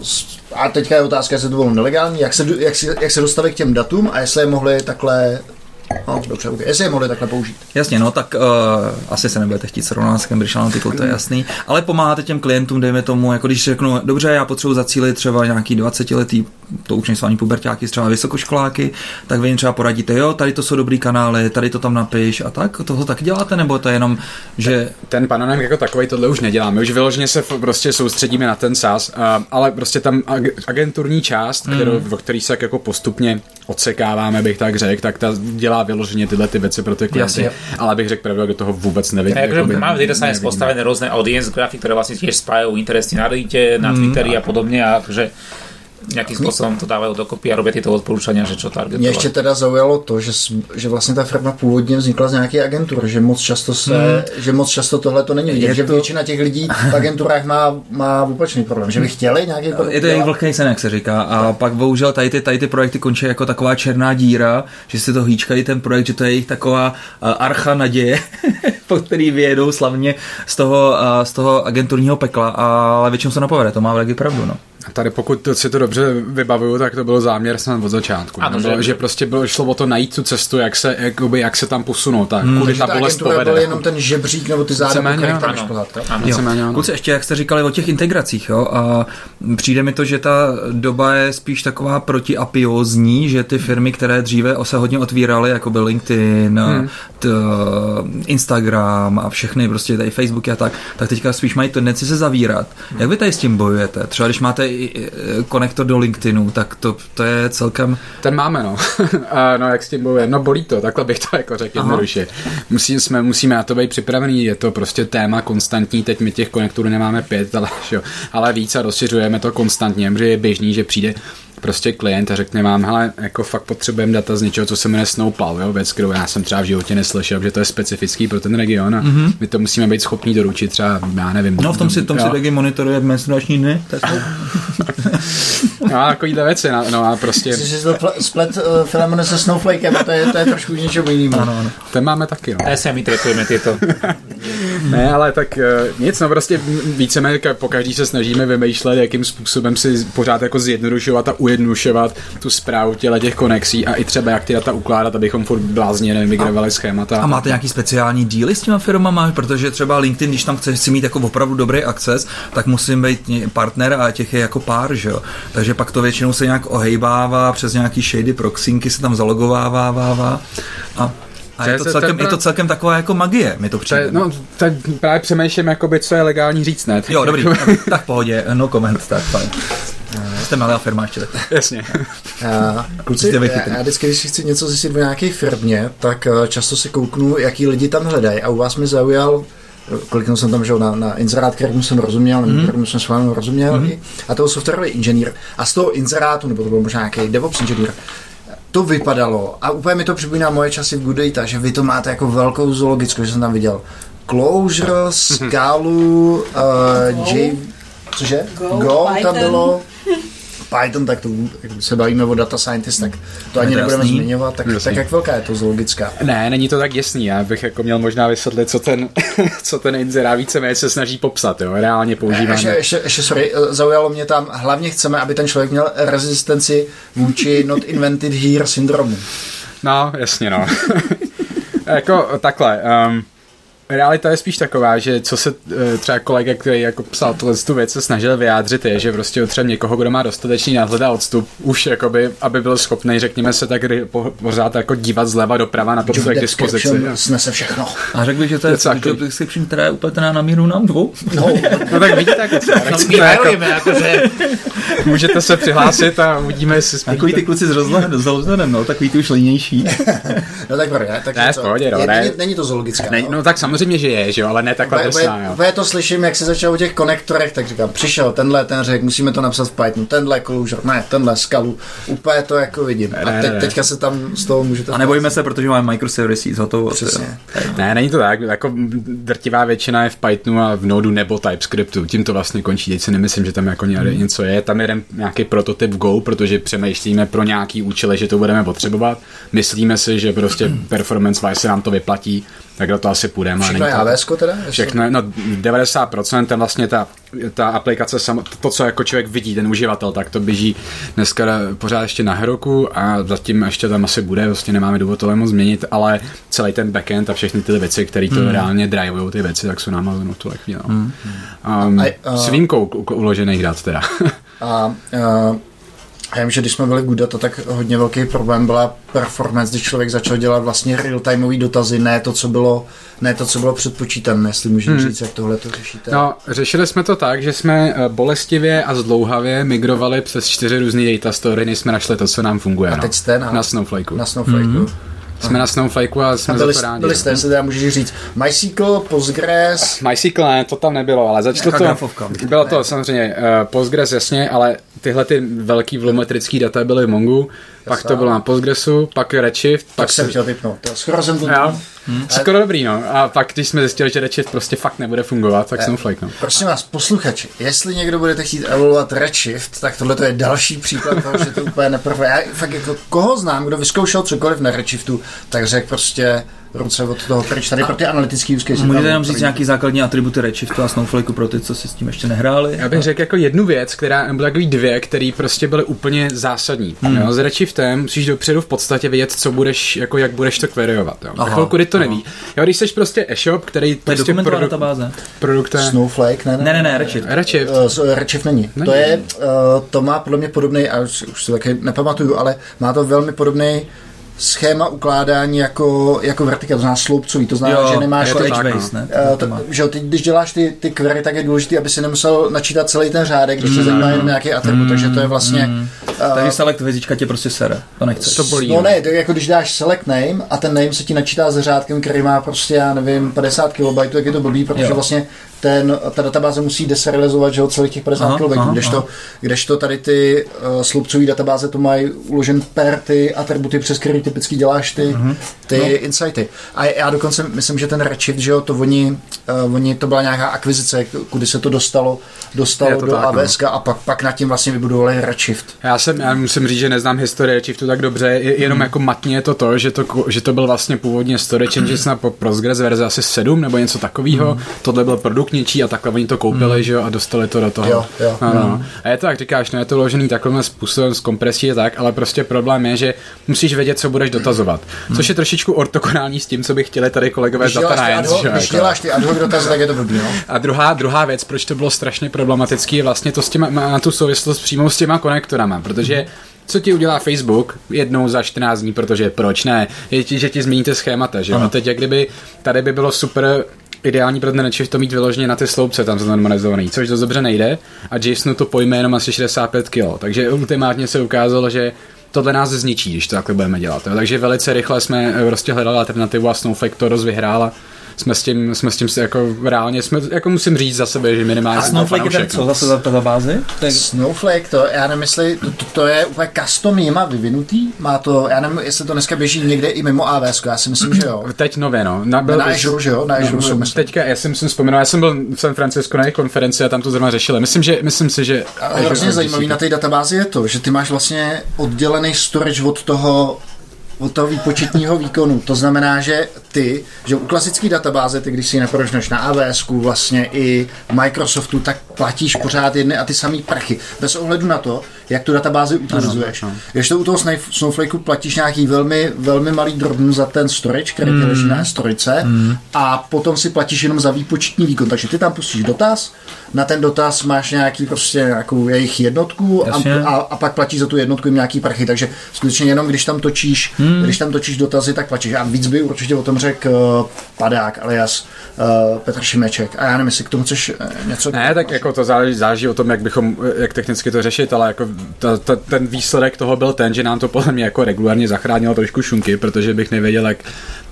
a teďka je otázka, jestli to bylo nelegální, jak se, jak, se, jak se dostali k těm datům a jestli je mohli takhle, no dobře, okay, jestli je mohli takhle použít. Jasně, no tak uh, asi se nebudete chtít srovnat s Cambridge Analytica, to je jasný, ale pomáháte těm klientům, dejme tomu, jako když řeknu, dobře, já potřebuji zacílit třeba nějaký 20 letý, to už nejsou ani pubertáky, třeba vysokoškoláky, tak vy jim třeba poradíte, jo, tady to jsou dobrý kanály, tady to tam napiš a tak, toho tak děláte, nebo to je jenom, že ten panonem jako takový tohle už neděláme. Už vyloženě se prostě soustředíme na ten SaaS, a, ale prostě tam ag- agenturní část, kterou, o který se jako postupně odsekáváme, bych tak řekl, tak ta dělá vyloženě tyhle ty věci pro ty klienty. Jasně. Ale bych řekl pravdu, do toho vůbec nevidím. Takže jakoby máme v data science postavené rôzne audience grafy, ktoré vlastne tiež spájajú interesy na Reddite, na Twitteri a podobne a že nejakým spôsobom to dávajú dokopy a robia tieto odporúčania, že čo Mě targetovať. ještě teda zaujalo to, že, že vlastně ta firma původně vznikla z nějaké agentury, že moc často se, že moc často tohle to není vidět, Je že to- většina těch lidí v agenturách má, má opačný problém, že by chtěli nějaký produkt Je to jejich vlhký sen, jak se říká. A pak bohužel tady ty, tady ty projekty končí jako taková černá díra, že si to hýčkají ten projekt, že to je jejich taková uh, archa naděje, (laughs) po který vyjedou slavně z toho, uh, z toho agenturního pekla, ale většinou se nepovede, to má taky pravdu. No. A Tady pokud to si to dobře vybavuju, tak to byl záměr snad od začátku. Ano, Bylo, že- že, prostě bylo, šlo o to najít tu cestu, jak se, jakoby, jak se tam posunout, tak hmm, kudy ta ta bolest povede. byl jenom ten žebřík nebo ty záda, kterých tam ano. Kluci, ještě jak jste říkali o těch integracích, jo, a přijde mi to, že ta doba je spíš taková protiapiózní, že ty firmy, které dříve se hodně otvíraly, jako byl LinkedIn, hmm. t, Instagram a všechny, prostě tady Facebooky a tak, tak teďka spíš mají tendenci se zavírat. Jak vy tady s tím bojujete? Třeba když máte konektor do LinkedInu, tak to, to je celkem... Ten máme, no. (laughs) A no, jak s tím bojuje? No bolí to, takhle bych to jako řekl jednoduše. Musí, jsme, musíme na to být připravený, je to prostě téma konstantní, teď my těch konektorů nemáme pět, ale, (laughs) jo, ale víc a rozšiřujeme to konstantně, protože je běžný, že přijde prostě klient a řekne vám, hele, jako fakt potřebujeme data z něčeho, co se jmenuje Snowplow, jo, věc, kterou já jsem třeba v životě neslyšel, že to je specifický pro ten region a mm-hmm. my to musíme být schopní doručit třeba, já nevím. No v tom si, tom si taky monitoruje menstruační dny. Tak (laughs) No, takovýhle věci, no, no a prostě Jsi si to pl- splet uh, Filemone se Snowflakem, a to je, to je trošku něčemu jinému. ano, ano. ten máme taky, no. A sa my trekujeme tieto. (laughs) Ne, ale tak eh, nic, no prostě víceméně po každý se snažíme vymýšlet, jakým způsobem si pořád jako zjednodušovat a ujednodušovat tu zprávu těle těch konexí a i třeba jak ty data ukládat, abychom furt blázně nemigrovali schémata. A máte nějaký speciální díly s těma firmama? Protože třeba LinkedIn, když tam chce si mít jako opravdu dobrý akces, tak musím být partner a těch je jako pár, že jo? Takže pak to většinou se nějak ohejbává, přes nějaký shady proxinky se tam zalogovává a a je to, celkem, je to celkem taková jako magie, mi to přijde. je, no, tak právě přemýšlím, jakoby, co je legální říct, ne? Jo, dobrý, (laughs) tak v pohodě, no comment, tak fajn. Jste malá firma ještě tak. Jasně. Já, kluci, Jste já, já vždycky, když si chci něco zjistit o nějaké firmě, tak eh, často si kouknu, jaký lidi tam hledají. A u vás mi zaujal, kliknul jsem tam že, jo, na, na inzerát, kterému jsem rozuměl, nebo kterému jsem s vámi rozuměl, mm. a toho softwarový inženýr. A z toho inzerátu, nebo to byl možná nějaký DevOps inženýr, to vypadalo, a úplně mi to připomíná moje časy v Good Data, že vy to máte jako velkou zoologickou, že jsem tam viděl Clojure, Scalu, uh, J, cože? Go, Go tam bylo, (laughs) Python, tak to, jak se bavíme o data scientist, tak to ani to nebudeme jasný. zmiňovat, tak, Jasný. tak jak velká je to zoologická? Ne, není to tak jasný. Já bych jako měl možná vysvětlit, co ten, (laughs) co ten inzerát víceméně se snaží popsat. Jo? Reálně Ještě, používáme. ještě, ještě, sorry, eh, zaujalo mě tam, hlavně chceme, aby ten člověk měl rezistenci vůči not invented here syndromu. No, jasně, no. (laughs) jako takhle. Um, realita je spíš taková, že co se eh, třeba kolega, který jako psal tuhle tu věc, se snažil vyjádřit, je, že prostě třeba někoho, kdo má dostatečný náhled a odstup, už jakoby, aby byl schopný, řekněme se tak pořád jako dívat zleva doprava na to, co je k dispozici. Snese všechno. A řekl bych, že to je job takový. description, která je upletená na míru nám dvou. No, (laughs) No tak vidíte, jak to, tak My to jako, hajujeme, akože... můžete se přihlásit a uvidíme, jestli spíš... Takový ty kluci s rozhledem, no, takový ty už línější. (laughs) no tak ne, tak Ne, to- pohodě, no, je, ne. není, není to zoologická. Ne, no tak samozřejmě, že je, že jo, ale ne takhle drsná, jo. úplně to slyším, jak se začal o těch konektorech, tak říkám, přišel tenhle, ten řekl, musíme to napsat v Pythonu, tenhle closure, ne, tenhle skalu, úplně to jako vidím. Ne, A ne, teď, ne. teďka se tam z toho můžete... A nebojíme se, protože máme microservices hotovo. Přesně. Ne, není to tak, jako drtivá většina je v Pythonu a v Nodu nebo TypeScriptu, tím to vlastně končí, teď si nemyslím, že tam jako ně- něco je, tam jeden nějaký prototyp Go, protože přemýšlíme pro nějaký účely, že to budeme potřebovat, myslíme si, že prostě (clears throat) performance wise se nám to vyplatí, tak do to asi půjdeme. a Všechno je to- AWS teda? Všechno, no 90% ten vlastně ta, ta aplikace, sam, to, co jako člověk vidí, ten uživatel, tak to běží dneska pořád ještě na Heroku a zatím ještě tam asi bude, vlastně nemáme důvod tohle moc změnit, ale celý ten backend a všechny ty věci, které to Hmm. mm. reálně drivujou ty věci, tak jsou nám na tuhle chvíli. No. Mm. Um, A- a- s výjimkou uložených dat teda. A, uh, já vím, že když jsme byli v Goodata, tak hodně velký problém byla performance, když člověk začal dělat vlastně real-timeový dotazy, ne to, co bylo, ne to, co bylo předpočítané, jestli můžu hmm. říct, jak tohle to řešíte. No, řešili jsme to tak, že jsme eh, bolestivě a zdlouhavě migrovali přes čtyři různé data story, než jsme našli to, co nám funguje. A no. teď jste na, na Snowflakeu. na Snowflakeu. Mm-hmm. Jsme na Snowflakeu a jsme A byli, za to rádi. byli jste, jestli teda můžeš říct MySQL, Postgres, MySQL ne, to tam nebylo, ale začalo to, grafovka? bylo to samozřejmě uh, Postgres jasně, ale tyhle ty velký volumetrický data byly v Mongu, pak to bylo na Postgresu, pak Redshift, tak pak jsem se- chtěl vypnout. To, skoro jsem to... Jo, skoro dobrý, no. A pak, když jsme zjistili, že Redshift prostě fakt nebude fungovat, tak Snowflake, no. Prosím vás, posluchači, jestli někdo budete chtít evaluovat Redshift, tak tohle to je další příklad toho, že to úplně neprve. Já fakt jako koho znám, kdo vyzkoušel cokoliv na Redshiftu, tak řekl prostě ruce od toho pryč tady pro ty analytické use case. Můžete nám říct nějaký základní atributy Redshiftu a Snowflakeu pro ty, co si s tím ještě nehráli? Já bych řekl jako jednu věc, která, nebo takový dvě, které prostě byly úplně zásadní. Hmm. Jo, s Redshiftem musíš dopředu v podstatě vědět, co budeš, jako jak budeš to queryovat. Jo. Aha, chvilku, kdy to neví. Jo, když jsi prostě e-shop, který To je prostě dokumentovaná produ- databáze. produkte... Snowflake, ne, Ne, ne, ne, Redshift. Redshift. Uh, Redshift není. Není. To je, uh, to má podle mě podobný, a už, už si taky nepamatuju, ale má to velmi podobný schéma ukládání jako, jako vertika, to znamená sloupcový, to znamená, že nemáš jako ty, tak, Edgebase, ne? Uh, to, že jo, ty, když děláš ty, ty query, tak je důležité, aby si nemusel načítat celý ten řádek, když se zajímá jenom nějaký atribut, takže to je vlastně... Uh, Takže select hvězdička tě prostě sere. To nechceš. To bolí. No ne, to je jako když dáš select name a ten name se ti načítá s řádkem, který má prostě, já nevím, 50 KB, tak je to blbý, protože Jo. vlastně ten, ta databáze musí deserializovat, že jo, celých těch 50 Aha, KB, aha, kdežto, kdežto tady ty uh, sloupcové databáze to mají uložen per ty atributy, přes který typicky děláš ty, Mhm. ty no. insighty. A já dokonce myslím, že ten Redshift, že jo, to oni, uh, oni to byla nějaká akvizice, kudy se to dostalo, dostalo Je to do tak, no. AWS a pak, pak nad tím vlastně vybudovali Redshift. Já, jsem, já musím říct, že neznám historii Redshiftu tak dobře, je- jenom jako matně je to to, že to, že to byl vlastně původně storage engine na po- Postgres verze asi 7 nebo něco takového. Tohle byl produkt něčí a takhle oni to koupili, že jo, a dostali to do toho. Jo, jo. No, no. A je to tak říkáš, no je to vložený takovým způsobem s kompresí a tak, ale prostě problém je, že musíš vědět, co budeš dotazovat. Což je trošičku ortogonální s tím, co by chtěli tady kolegové Když z Data děláš, ty ad hoc, že jo, když jako. děláš ty ad hoc dotazy, tak je to blbý, no. A druhá, druhá věc, proč to bylo strašně problematický, je vlastně to s těma, má na tu souvislost přímo s těma konektorama, protože co ti udělá Facebook jednou za 14 dní, protože proč ne, je ti, že ti změníte schémata, že jo? A teď jak kdyby tady by bylo super ideální pro ten to mít vyloženě na ty sloupce tam znormalizovaný, což to dobře nejde a JSONu to pojme jenom asi 65 kg, takže ultimátně se ukázalo, že tohle nás zničí, když to takhle budeme dělat. Jo. Takže velice rychle jsme eh, prostě hledali alternativu a Snowflake to dost vyhrála. Jsme s tím, jsme s tím si jako reálně, jsme, jako musím říct za sebe, že minimálně A Snowflake je ten fanoušek, co no. zase za databázi? Tak Snowflake, to, já jestli to, to, to je úplně custom jima vyvinutý, má to, já nevím, jestli to dneska běží někde i mimo AWS, já si myslím, že jo. (clears throat) Teď nově, no. Na, Na Azure, že jo, na Azure jsou, myslím. Teďka, já jsem si vzpomínal, já jsem byl v San Francisco na jejich konferenci a tam to zrovna řešili. Myslím, že, myslím si, že... A hrozně OGC zajímavý na té databázi je to, že ty máš vlastně oddělený storage od toho od toho výpočetního výkonu. To znamená, že ty, že u klasické databáze, ty když si naprožneš na AWS, vlastně i Microsoftu, tak platíš pořád jedny a ty samé prachy. Bez ohledu na to, jak tu databázi utilizuješ. Když to u toho Snowflakeu platíš nějaký velmi, velmi malý drobný za ten storage, který mm. leží na S3 mm. a potom si platíš jenom za výpočetní výkon. Takže ty tam pustíš dotaz, na ten dotaz máš nějaký prostě nějakou jejich jednotku a, a, a, pak platíš za tu jednotku jim nějaký prachy. Takže skutečně jenom když tam točíš, mm. když tam točíš dotazy, tak platíš. A víc by určitě o tom řekl uh, Padák alias uh, Petr Šimeček. A já nevím, jestli k tomu chceš uh, něco... Ne, tak jako to záleží, záleží o tom, jak bychom, jak technicky to řešit, ale jako ta, ta, ten výsledek toho byl ten, že nám to podle mě jako regulárně zachránilo trošku šunky, protože bych nevěděl, jak,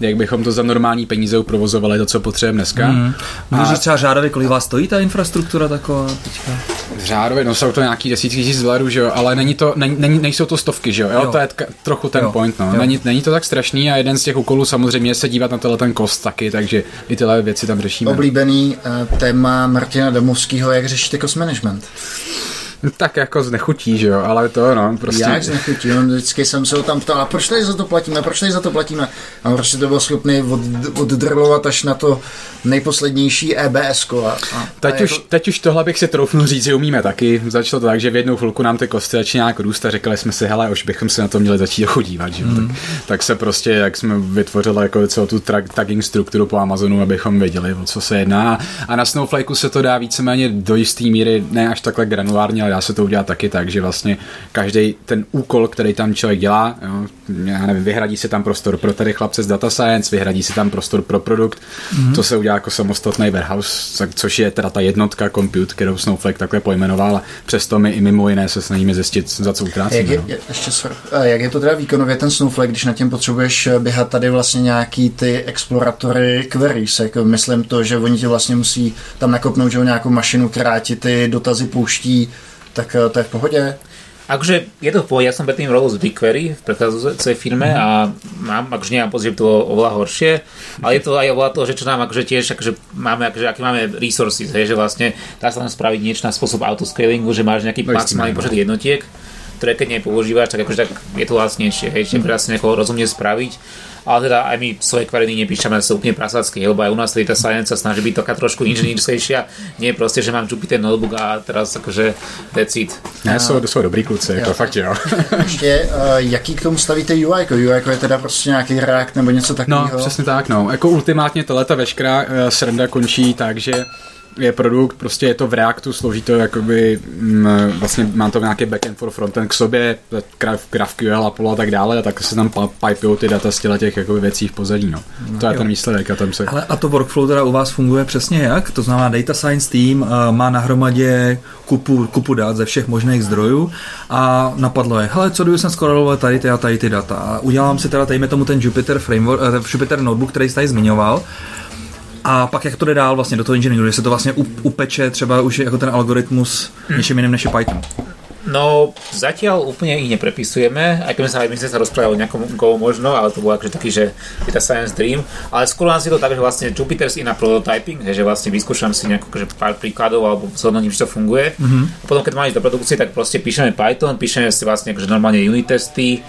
jak bychom to za normální peníze uprovozovali, to, co potřebujeme dneska. Mm. Můžeš říct třeba řádově, kolik vás stojí ta infrastruktura taková teďka? Řádově, no jsou to nějaký desítky tisíc dolarů, že jo, ale není to, není, není, nejsou to stovky, že jo, jo. to je tk- trochu ten jo. point, no. Jo. Není, není, to tak strašný a jeden z těch úkolů samozřejmě je se dívat na tenhle ten kost taky, takže i tyhle věci tam řešíme. Oblíbený uh, téma Martina Domovského, jak řešíte cost management? Tak jako znechutí, že jo, ale to no, prostě. Jak znechutí, on vždycky jsem se ho tam ptal, a proč tady za to platíme, proč tady za to platíme? A on prostě to byl schopný od, oddrlovat až na to nejposlednější EBS. A, a, teď, a už, jako... teď už tohle bych si troufnul říct, že umíme taky. Začalo to tak, že v jednu chvilku nám ty kosty začaly nějak růst a řekli jsme si, hele, už bychom se na to měli začít chodívat, že jo. Mm. Tak, tak, se prostě, jak jsme vytvořili jako celou tu tra- tagging strukturu po Amazonu, abychom věděli, o co se jedná. A na Snowflakeu se to dá víceméně do jisté míry, ne až takhle granulárně, ale dá se to udělat taky tak, že vlastně každý ten úkol, který tam člověk dělá, jo, já nevím, vyhradí se tam prostor pro tady chlapce z data science, vyhradí se tam prostor pro produkt, mm-hmm. to se udělá jako samostatný warehouse, což je teda ta jednotka compute, kterou Snowflake takhle pojmenoval a přesto my i mimo jiné se snažíme zjistit, za co utrácíme. Jak je, no. je, ještě sorry, jak je to teda výkonově ten Snowflake, když na těm potřebuješ běhat tady vlastně nějaký ty exploratory queries, jako myslím to, že oni ti vlastně musí tam nakopnout že nějakou mašinu, která ti ty dotazy pouští tak eh, to je v pohodě. Akože je to v pohode, ja som predtým robil z BigQuery v predchádzajúcej firme mm. a mám, akože nemám pocit, že to bolo oveľa horšie, ale je to aj oveľa toho, že čo nám akože tiež, akože máme, akože aké máme resources, hej, že vlastne dá sa tam spraviť niečo na spôsob autoscalingu, že máš nejaký maximálny počet jednotiek, ktoré keď nepoužívaš, tak akože tak je to vlastnejšie, hej, čiže mm. vlastne rozumne spraviť ale teda aj my svoje kvariny nepíšeme sa úplne prasácky, lebo aj u nás data science sa snaží byť taká trošku inženýrskejšia, nie proste, že mám Jupyter notebook a teraz akože decid. Ne, jsou, jsou dobrý kluci, jako fakt jo. (laughs) Ještě, uh, jaký k tomu stavíte UI? UI je teda prostě nějaký React nebo něco takového? No, přesně tak, no. Jako ultimátně tohle veškerá uh, sranda končí tak, že je produkt, prostě je to v Reactu, slouží to jakoby, m, mm, vlastně mám to nějaký backend for frontend k sobě, GraphQL, Apollo a tak dále, a tak se tam pipujou ty data z těch jakoby věcí v pozadí, no. no to je jo. ten výsledek a tam se... Ale a to workflow teda u vás funguje přesně jak? To znamená data science team uh, má na hromadě kupu, kupu dat ze všech možných zdrojů a napadlo je, hele, co kdyby jsem skoreloval tady ty a tady ty data a udělám si teda, dejme tomu ten Jupyter framework, uh, Jupyter notebook, který jsi tady zmiňoval, a pak jak to jde dál vlastně do toho engineeringu, že se to vlastně upeče třeba už jako ten algoritmus hmm. něčím jiným než je Python. No, zatiaľ úplne ich neprepisujeme, aj keď sa, my sme sa rozprávali o nejakom Go možno, ale to bol akože taký, že je Science Dream, ale skôr nás je to tak, že vlastne Jupyter si na prototyping, že vlastne vyskúšam si nejakú že pár príkladov alebo zhodnotím, či to funguje. Mm-hmm. A potom, keď mám ísť do produkcie, tak proste píšeme Python, píšeme si vlastne akože normálne unit testy,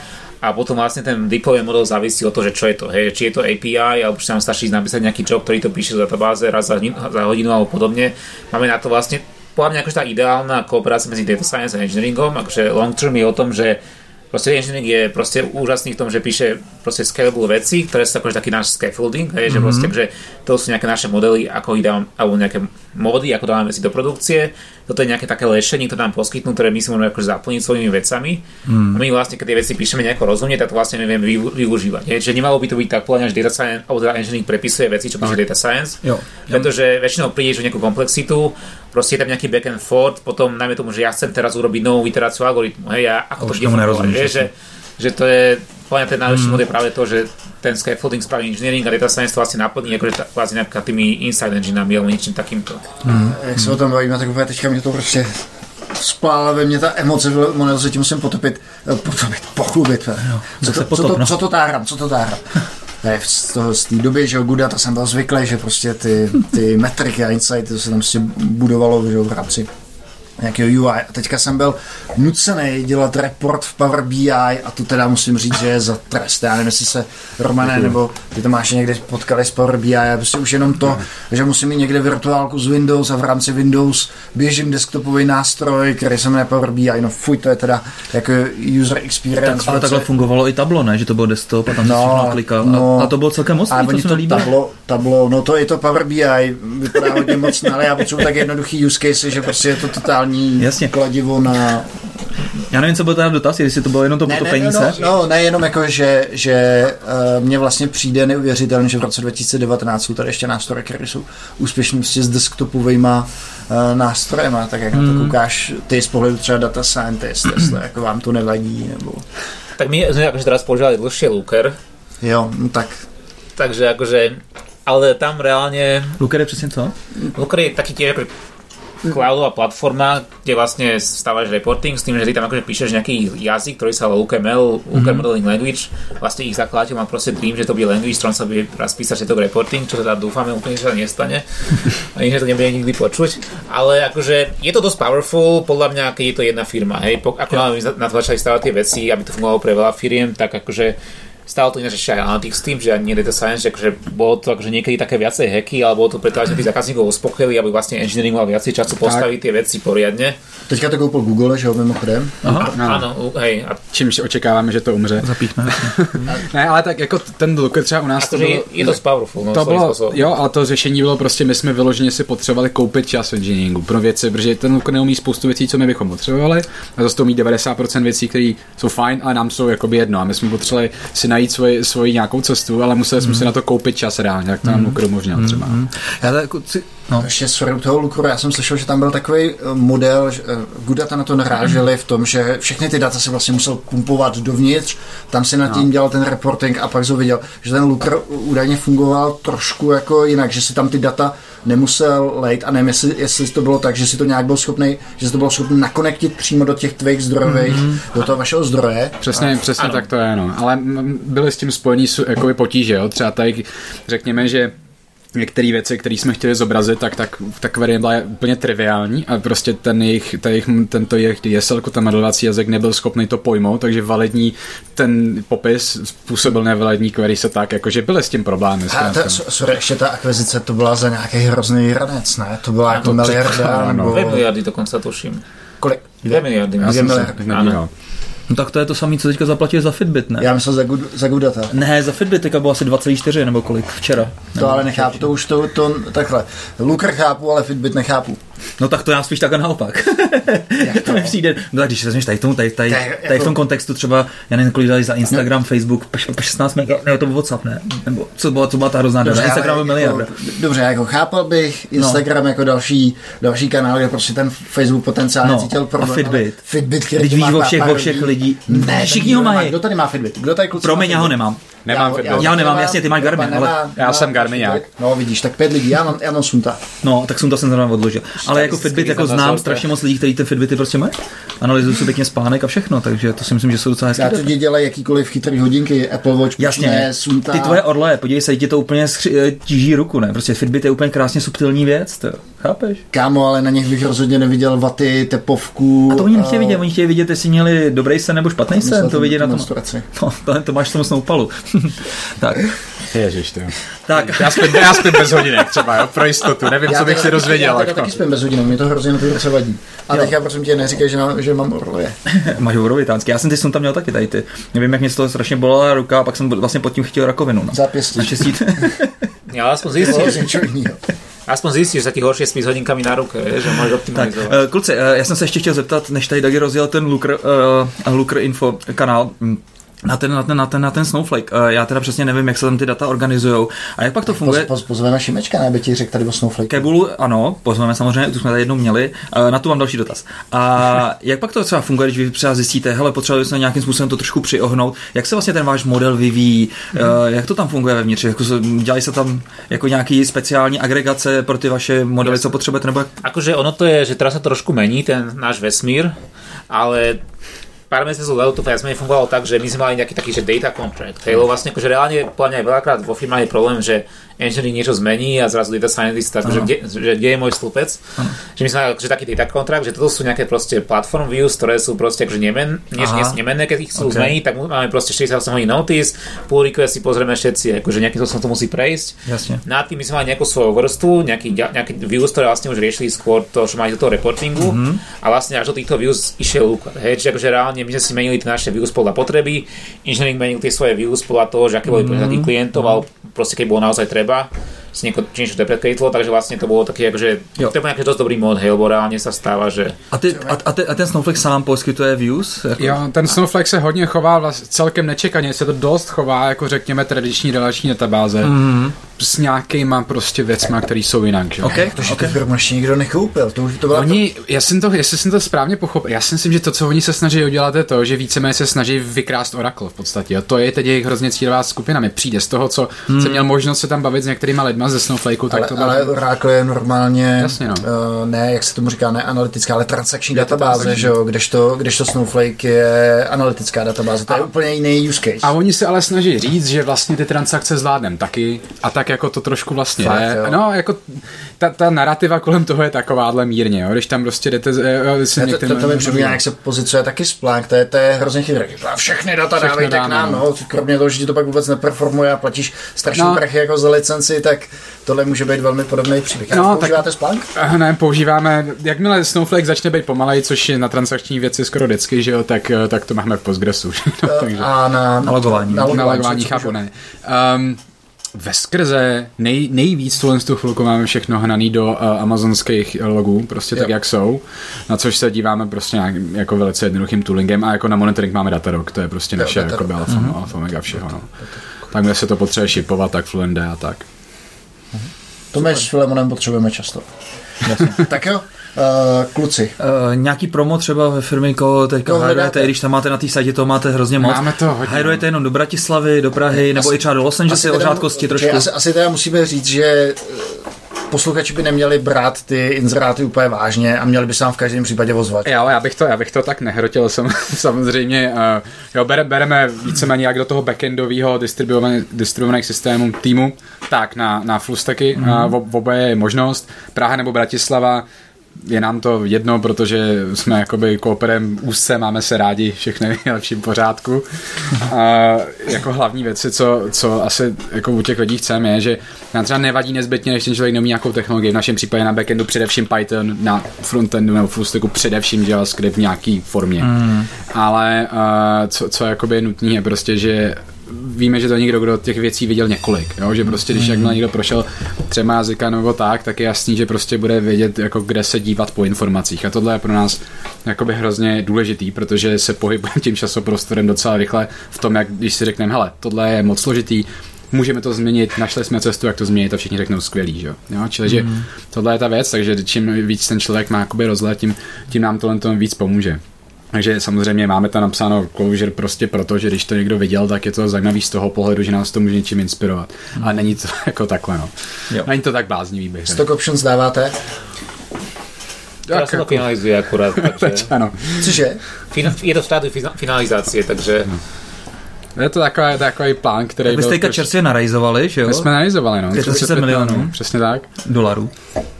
a potom vlastne ten deploy model závisí od toho, že čo je to, hej, či je to API, alebo či nám stačí napísať nejaký job, ktorý to píše z databáze raz za, za hodinu alebo podobne. Máme na to vlastne, podľa mňa akože tá ideálna kooperácia medzi data science a engineeringom, akože long term je o tom, že proste engineering je proste úžasný v tom, že píše proste scalable veci, ktoré sú akože taký náš scaffolding, hej, mm-hmm. že proste, že to sú nejaké naše modely, ako ich dám, alebo nejaké módy, ako dávame veci do produkcie toto je nejaké také lešenie, ktoré nám poskytnú, ktoré my si môžeme akože zaplniť svojimi vecami. Mm. A my vlastne, keď tie veci píšeme nejako rozumne, tak to vlastne nevieme využívať. Je? Čiže nemalo by to byť tak povedať, že data science, alebo teda engineering prepisuje veci, čo píše data science. Jo. Pretože väčšinou prídeš o nejakú komplexitu, proste je tam nejaký back and forth, potom najmä tomu, že ja chcem teraz urobiť novú iteráciu algoritmu. Hej, ja ako to bude že, že to je podľa ten najlepší mm. mod je práve to, že ten scaffolding spraví engineering a data science to asi naplní akože kvázi nejaká tými inside engineami alebo niečím takýmto. Mm. Jak se o tom bavíme, tak úplně teďka mě to prostě splála ve mně ta emoce, ono se tím musím potopit, eh, potopit, pochlubit. No, co, to, potop, co, to, no. co to táhram, co (laughs) to táhram. Ne, z, toho, z té doby, že Guda, to jsem byl zvyklý, že prostě ty, ty metriky a insighty, to se tam prostě budovalo že, v rámci nějakého UI. A teďka jsem byl nucený dělat report v Power BI a to teda musím říct, že je za trest. Já nevím, jestli se Romane nebo ty to máš někdy potkali s Power BI a prostě už jenom to, že musím mít někde virtuálku z Windows a v rámci Windows běžím desktopový nástroj, který se jmenuje Power BI. No fuj, to je teda jako user experience. Tak, ale takhle fungovalo i tablo, ne? Že to byl desktop a tam no, si klikal. No, a, a, to bylo celkem moc, to se mi tablo, tablo, no to je to Power BI, vypadá hodně moc, ale já potřebuji tak jednoduchý use case, že prostě je to totální Jasně. kladivo na... Já nevím, co byl ten dotaz, jestli to bylo jenom to, ne, to ne, peníze. No, no, ne jenom jako, že, že uh, mně vlastně přijde neuvěřitelné, že v roce 2019 jsou tady ještě nástroje, které jsou úspěšní prostě s desktopovými uh, nástrojema, tak jak hmm. na to koukáš ty z pohledu třeba data scientist, jestli jako vám to nevadí, nebo... Tak my sme akože teraz používali dlhšie Looker. Jo, no tak. Takže akože, ale tam reálne... Looker je přesně co? Looker je taký tiež akože cloudová platforma, kde vlastne stávaš reporting s tým, že ty tam akože píšeš nejaký jazyk, ktorý sa volá UKML, UK mm-hmm. Modeling Language. Vlastne ich zakladateľ má proste tým, že to bude language, ktorom sa bude raz písať všetok reporting, čo teda dúfame úplne, že sa nestane. Ani, že to nebude nikdy počuť. Ale akože je to dosť powerful, podľa mňa, keď je to jedna firma. Hej, ako máme na to začali stavať tie veci, aby to fungovalo pre veľa firiem, tak akože Stále to ináč ešte aj Analytics tým, že ani nie data science, že akože bolo to akože niekedy také viacej hacky, ale bolo to preto, aby sme tých zákazníkov uspokojili, aby vlastne engineering mal viacej času postaviť tie veci poriadne. Teďka to koupil Google, že jo, mimochodem. Aha, áno, hej. A... Čímž očekáváme, že to umře. Zapíchme. (laughs) ne, ale tak jako ten Looker třeba u nás to bylo, je, to powerful. No, to bylo, jo, ale to řešení bylo prostě, my jsme vyloženě si potřebovali koupit čas v engineeringu pro věci, protože ten Looker neumí spoustu věcí, co my bychom potřebovali, a zase to umí 90% věcí, které jsou fajn, ale nám jsou jakoby jedno. A my jsme potřebovali si najít svoji, svoji nějakou cestu, ale museli jsme mm. si na to koupit čas reálně, jak to nám mm. Looker umožnil třeba. Mm. Já tak, si, No. Ještě z toho Lukru, já jsem slyšel, že tam byl takový eh, model, že eh, Gudata na to naráželi v tom, že všechny ty data se vlastně musel pumpovat dovnitř, tam si nad tím no. dělal ten reporting a pak jsem viděl, že ten Lukr údajně fungoval trošku jako jinak, že si tam ty data nemusel lejt a nevím, jestli, jestli to bylo tak, že si to nějak byl schopný, že si to bylo schopný nakonektit přímo do těch tvých zdrojových, mm-hmm. do toho vašeho zdroje. Přesně, a, přesně ano. tak to je, no. Ale byly s tím spojení jakoby potíže, jo. Třeba tady řekněme, že některé věci, které jsme chtěli zobrazit, tak, tak tak varianta je úplně triviální a prostě ten jejich, ten jejich tento jejich DSL, ten modelovací jazyk nebyl schopný to pojmout, takže validní ten popis způsobil nevalidní query se tak, jakože byly s tím problémy. A ta, sorry, ještě ta akvizice, to byla za nějaký hrozný ranec, ne? To byla jako miliarda. Nebo... Dvě miliardy dokonce tuším. Kolik? Dvě miliardy. Dvě miliardy. No tak to je to samé, co teďka zaplatili za Fitbit, ne? Já myslel za, good, za Goodata. Ne, za Fitbit teďka bylo asi 2,4 nebo kolik včera. To nebo ale nechápu, to už to, to takhle. Looker chápu, ale Fitbit nechápu. No tak to já spíš takhle naopak. Jak (laughs) to mi přijde. No tak když se vezmeš tady, tomu, tady, tady, tady, tady v tom kontextu třeba, já nevím, kolik dali za Instagram, no. Facebook, 16 mega, ne, to byl WhatsApp, ne? Nebo co byla, co byla ta hrozná dobře, Instagram miliarda. Jako, dobře, jako chápal bych no. Instagram no. jako další, další kanál, kde prostě ten Facebook potenciálně no. cítil problém. A Fitbit. Fitbit, který Teď víš o všech, o všech lidí. Ne, všichni ho mají. Kdo tady má Fitbit? Kdo tady kluci Promiň, já ho nemám. Nemám já, já, já nemám, jasně, ty máš Garmin, ale já jsem Garminák. No vidíš, tak pět lidí, já mám, já mám Sunta. No, tak Sunta jsem zrovna odložil. Ale jako Fitbit, jako znám strašně moc lidí, kteří ty Fitbity prostě mají. Analyzují si pěkně spánek a všechno, takže to si myslím, že jsou docela hezké. Já to dělají jakýkoliv chytrý hodinky, Apple Watch, Jasně, Sunta. Ty tvoje orle, podívej se, ti to úplně schři, tíží ruku, ne? Prostě Fitbit je úplně krásně subtilní věc, to chápeš? Kámo, ale na nich bych rozhodně neviděl vaty, tepovku. A to oni nechtějí vidět, oni chtějí vidět, jestli měli dobrý sen nebo špatný sen, to vidět na tom. No, to, to máš v tom snoupalu. (laughs) tak. Ježiš, to. Tak. Já spím, já spím bez hodinek třeba, jo, pro jistotu. Nevím, já co bych si dozvěděl. Já taky spím bez hodinek, mě to hrozně na ty vadí. A teď já prosím tě neříkej, že, mám, že mám orloje. (laughs) Máš orovitánský. Já jsem ty jsem tam měl taky tady ty. Nevím, jak mě z toho strašně bolela ruka a pak jsem vlastně pod tím chtěl rakovinu. No. Zápěstí. Naštěstí. (laughs) Já aspoň zjistil. Aspoň zjistíš, že ti horšie spí s hodinkami na ruke, že můžeš optimalizovat. Tak, kluci, já jsem se ještě chtěl zeptat, než tady Dagi rozjel ten Looker, uh, Looker Info kanál, na ten, na ten, na ten, na ten Snowflake. Uh, já teda přesně nevím, jak se tam ty data organizují. A jak pak to funguje? Poz, poz, pozveme Šimečka, ne, by ti řekl tady o Snowflake. Kebulu, ano, pozveme samozřejmě, tu jsme tady jednou měli. Uh, na to mám další dotaz. A (laughs) jak pak to třeba funguje, když vy třeba zjistíte, hele, potřebujeme se nějakým způsobem to trošku přiohnout. Jak se vlastně ten váš model vyvíjí? Uh, jak to tam funguje vevnitř? Jako, dělají se tam jako nějaký speciální agregace pro ty vaše modely, co potřebujete? Nebo jak? Akože ono to je, že teraz se trošku mení ten náš vesmír, ale pár mesiacov dozadu to viac menej fungovalo tak, že my sme mali nejaký taký, že data contract, hej, lebo vlastne akože reálne, podľa mňa aj veľakrát vo firmách je problém, že engineering niečo zmení a zrazu data scientist, tak, že kde, že kde je môj stĺpec. Že my sme akože taký data contract, že toto sú nejaké proste platform views, ktoré sú proste akože nemen, nie, Aha. nie sú nemenné, keď ich chcú Ok. zmeniť, tak máme proste 48 hodín notice, pull request si pozrieme všetci, akože nejakým spôsobom to musí prejsť. Jasne. Na tým my sme mali nejakú svoju vrstvu, nejaký, nejaké views, ktoré vlastne už riešili skôr to, čo mali do toho reportingu Mhm. a vlastne až do týchto views išiel Luka. Hej, čiže akože reálne my sme si menili tie naše views podľa potreby, engineering menil tie svoje views podľa toho, že aké boli Mhm. požiadavky klientov, ale proste keď bolo naozaj treba, si nieko, či niečo deprecatilo, takže vlastne to bolo také, akože, Jo. to bol nejaký dosť dobrý mod, hej, lebo reálne sa stáva, že A, ty, a, a, te, a ten Snowflake sám poskytuje views? Jako, Jo, ten Snowflake se hodně chová vlast, celkem nečekaně, se to dost chová jako řekněme tradiční relační databáze mm-hmm. s nějakýma prostě věcma, které jsou jinak. Že? OK, Protože OK. ty firmy ještě nikdo nekoupil. To, už to byla Oni, já jsem to, jestli jsem to správně pochopil, já si myslím, že to, co oni se snaží udělat, je to, že víceméně se snaží vykrást Oracle v podstatě. A to je teď jejich hrozně cílová skupina. Mi přijde z toho, co hmm. jsem měl možnost se tam bavit s některýma lidma ze Snowflakeu, tak ale, to ale Oracle je normálně, Jasně, no. uh, ne, jak se tomu říká, ne analytická, ale transakční databáze, transakční. že jo, kdežto, kdežto Snowflake je analytická databáze, to je úplně jiný use case. A oni se ale snaží říct, že vlastně ty transakce zvládnem taky a tak jako to trošku vlastně Fakt, je. jo. No, jako ta, ta narrativa kolem toho je takováhle mírně, jo. Když tam prostě jdete... eh, eh, si to, některým- to, to mi připomíná, jak se pozicuje taky Splunk, to je, to je hrozně chytré. A všechny data Všechny dávejte k dáme, nám, no. no. kromě toho, že ti to pak vůbec neperformuje a platíš strašný No. no. prachy jako za licenci, tak tohle může být velmi podobný příběh. A No, no, tak- používáte Splunk? Eh, Ne, používáme, jakmile Snowflake začne být pomalej, což je na transakční věci skoro vždycky, že jo, tak, tak to máme v Postgresu. že (laughs) jo, takže- A na, Na logování. Na na logování co- co- chápu, ne. Um, ve skrze nej, nejvíc tuhle tu chvilku máme všechno hnaný do uh, amazonských logů, prostě tak, Jo. jak jsou, na což se díváme prostě nějak, jako velice jednoduchým toolingem a jako na monitoring máme Datadog, to je prostě Jo, naše Datadog. jako alfa, mm-hmm. alfa mega všeho, no. Tak kde se to potřebuje shipovat, tak Fluent a tak. To my s Filemonem potřebujeme často. (laughs) tak jo, uh, kluci. Uh, nějaký promo třeba ve firmě, koho teďka No, no, hajrujete, i když tam máte na té sajtě, to máte hrozně moc. Máme to hodně, Hajrujete jenom do Bratislavy, do Prahy, nebo i třeba do Los Angeles, o řádkosti trošku. Asi, asi teda musíme říct, že eh, posluchači by neměli brát ty inzeráty úplně vážně a měli by se nám v každém případě ozvat. Jo, já bych to, já bych to tak nehrotil (laughs) sam, samozřejmě. Uh, jo, bere, bereme víceméně jak do toho backendového distribuovaných, distribuovaných systémů týmu, tak na, na full stacky. Mm-hmm. Uh, oboje je možnost. Praha nebo Bratislava, je nám to jedno, protože jsme jakoby kooperem úzce, máme se rádi, všechny (laughs) v nejlepším pořádku. A jako hlavní věci, co, co asi jako u těch lidí chceme, je, že nám třeba nevadí nezbytně, než ten člověk neumí nějakou technologii. V našem případě na backendu především Python, na frontendu nebo full stacku především JavaScript v nějaký formě. Mm. Ale uh, co, co jakoby je nutný je prostě, že víme, že to někdo, kdo těch věcí viděl několik, jo? že prostě když jakmile někdo prošel třema jazyka nebo tak, tak je jasný, že prostě bude vědět, jako kde se dívat po informacích a tohle je pro nás jakoby hrozně důležitý, protože se pohybujeme tím časoprostorem docela rychle v tom, jak když si řekneme, hele, tohle je moc složitý, můžeme to změnit, našli jsme cestu, jak to změnit a všichni řeknou skvělý, že jo. jo? Čili, že tohle je ta věc, takže čím víc ten člověk má jakoby rozhled, tím, tím nám tohle to víc pomůže. Takže samozřejmě máme tam napsáno closure prostě proto, že když to někdo viděl, tak je to zajímavý z toho pohledu, že nás to může něčím inspirovat. Ale není to (laughs) jako takhle, no. Jo. Není to tak bláznivý, bych. Stock options dáváte? teraz sa to finalizuje akurát, takže (laughs) Ano. Cože? fin- je to v štádiu fina- finalizácie, takže Je to takový, takový plán, který Tak byste teďka prostě- čerstvě narajzovali, že jo? My jsme analyzovali, no. 35 milionů. Přesně tak. Dolarů.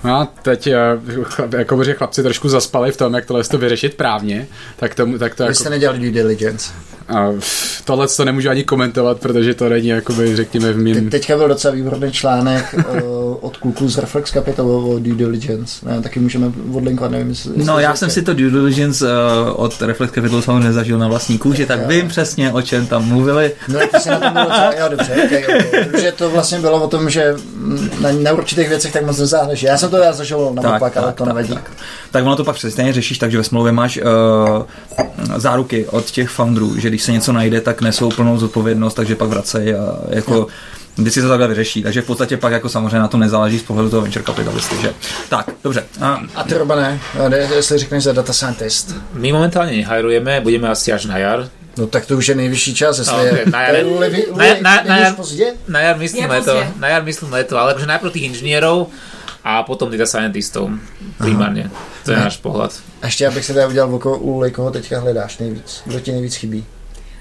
No a teď, eh, jako že chlapci trošku zaspali v tom, jak tohle to vyřešit právně, tak, tomu, tak to Vy jako... jste nedělali due diligence. A tohle to nemůžu ani komentovat, protože to není, jakoby, řekněme, v Te- mým... Teďka byl docela výborný článek uh, od kluků z Reflex Capital o due diligence. Ne, taky můžeme odlinkovat, nevím, jestli... No, já jsem si to due diligence uh, od Reflex Capital samozřejmě nezažil na vlastní kůži, tak vím přesně, o čem tam mluvili. No, ty jsi na tom docela, jo, dobře, okay, okay. Protože to vlastně bylo o tom, že na, na určitých věcech tak moc nezáhneš. Já jsem to já zažil naopak, ale to nevadí. Tak, tak ono to pak přesně řešíš tak, že ve smlouvě máš uh, záruky od těch founderů, že když se něco najde, tak nesou plnou zodpovědnost, takže pak vracejí a jako vždycky se to takhle vyřeší. Takže v podstatě pak jako samozřejmě na to nezáleží z pohledu toho venture capitalisty, že? Tak, dobře. A, A ty, Robane, ne, jestli řekneš za data scientist, my momentálne nehajrujeme, budeme asi až na jar. No tak to už je nejvyšší čas, jestli No, je, na jar- na- na- jar-? Na jar myslím Je leto, na jar myslím leto, ale akože najprv tých inžinierov a potom data scientistov primárne. To je náš pohľad. A ještě abych se teda udělal oko u koho teďka hledáš nejvíc. Kdo ti nejvíc chybí?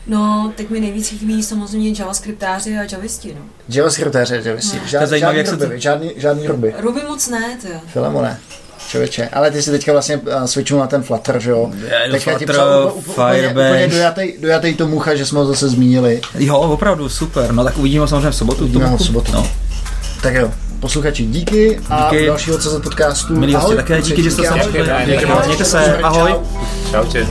No, teď mi nejvíc chybí samozřejmě javascriptáři a javisti, no. JavaScriptéře, JavaScript. No. Žád, zajímavé, žádný jak se to- ruby, žádný, žádný ruby. Ruby moc ne, to jo. Filemone. Člověče, ale ty si teďka vlastně uh, switchnul na ten Flutter, že jo? Je, Teďka ti Flutter, psal úplně, úplně, dojatej, dojatej to mucha, že jsme ho zase zmínili. Jo, opravdu, super. No tak uvidíme ho samozřejmě v sobotu. Uvidíme ho v sobotu. No. Tak jo, posluchači, díky a Díky. u dalšího CZ podcastu. Milí hosti, také kluci, díky, že jste se Díky mějte se, Čau. ahoj. Čaute.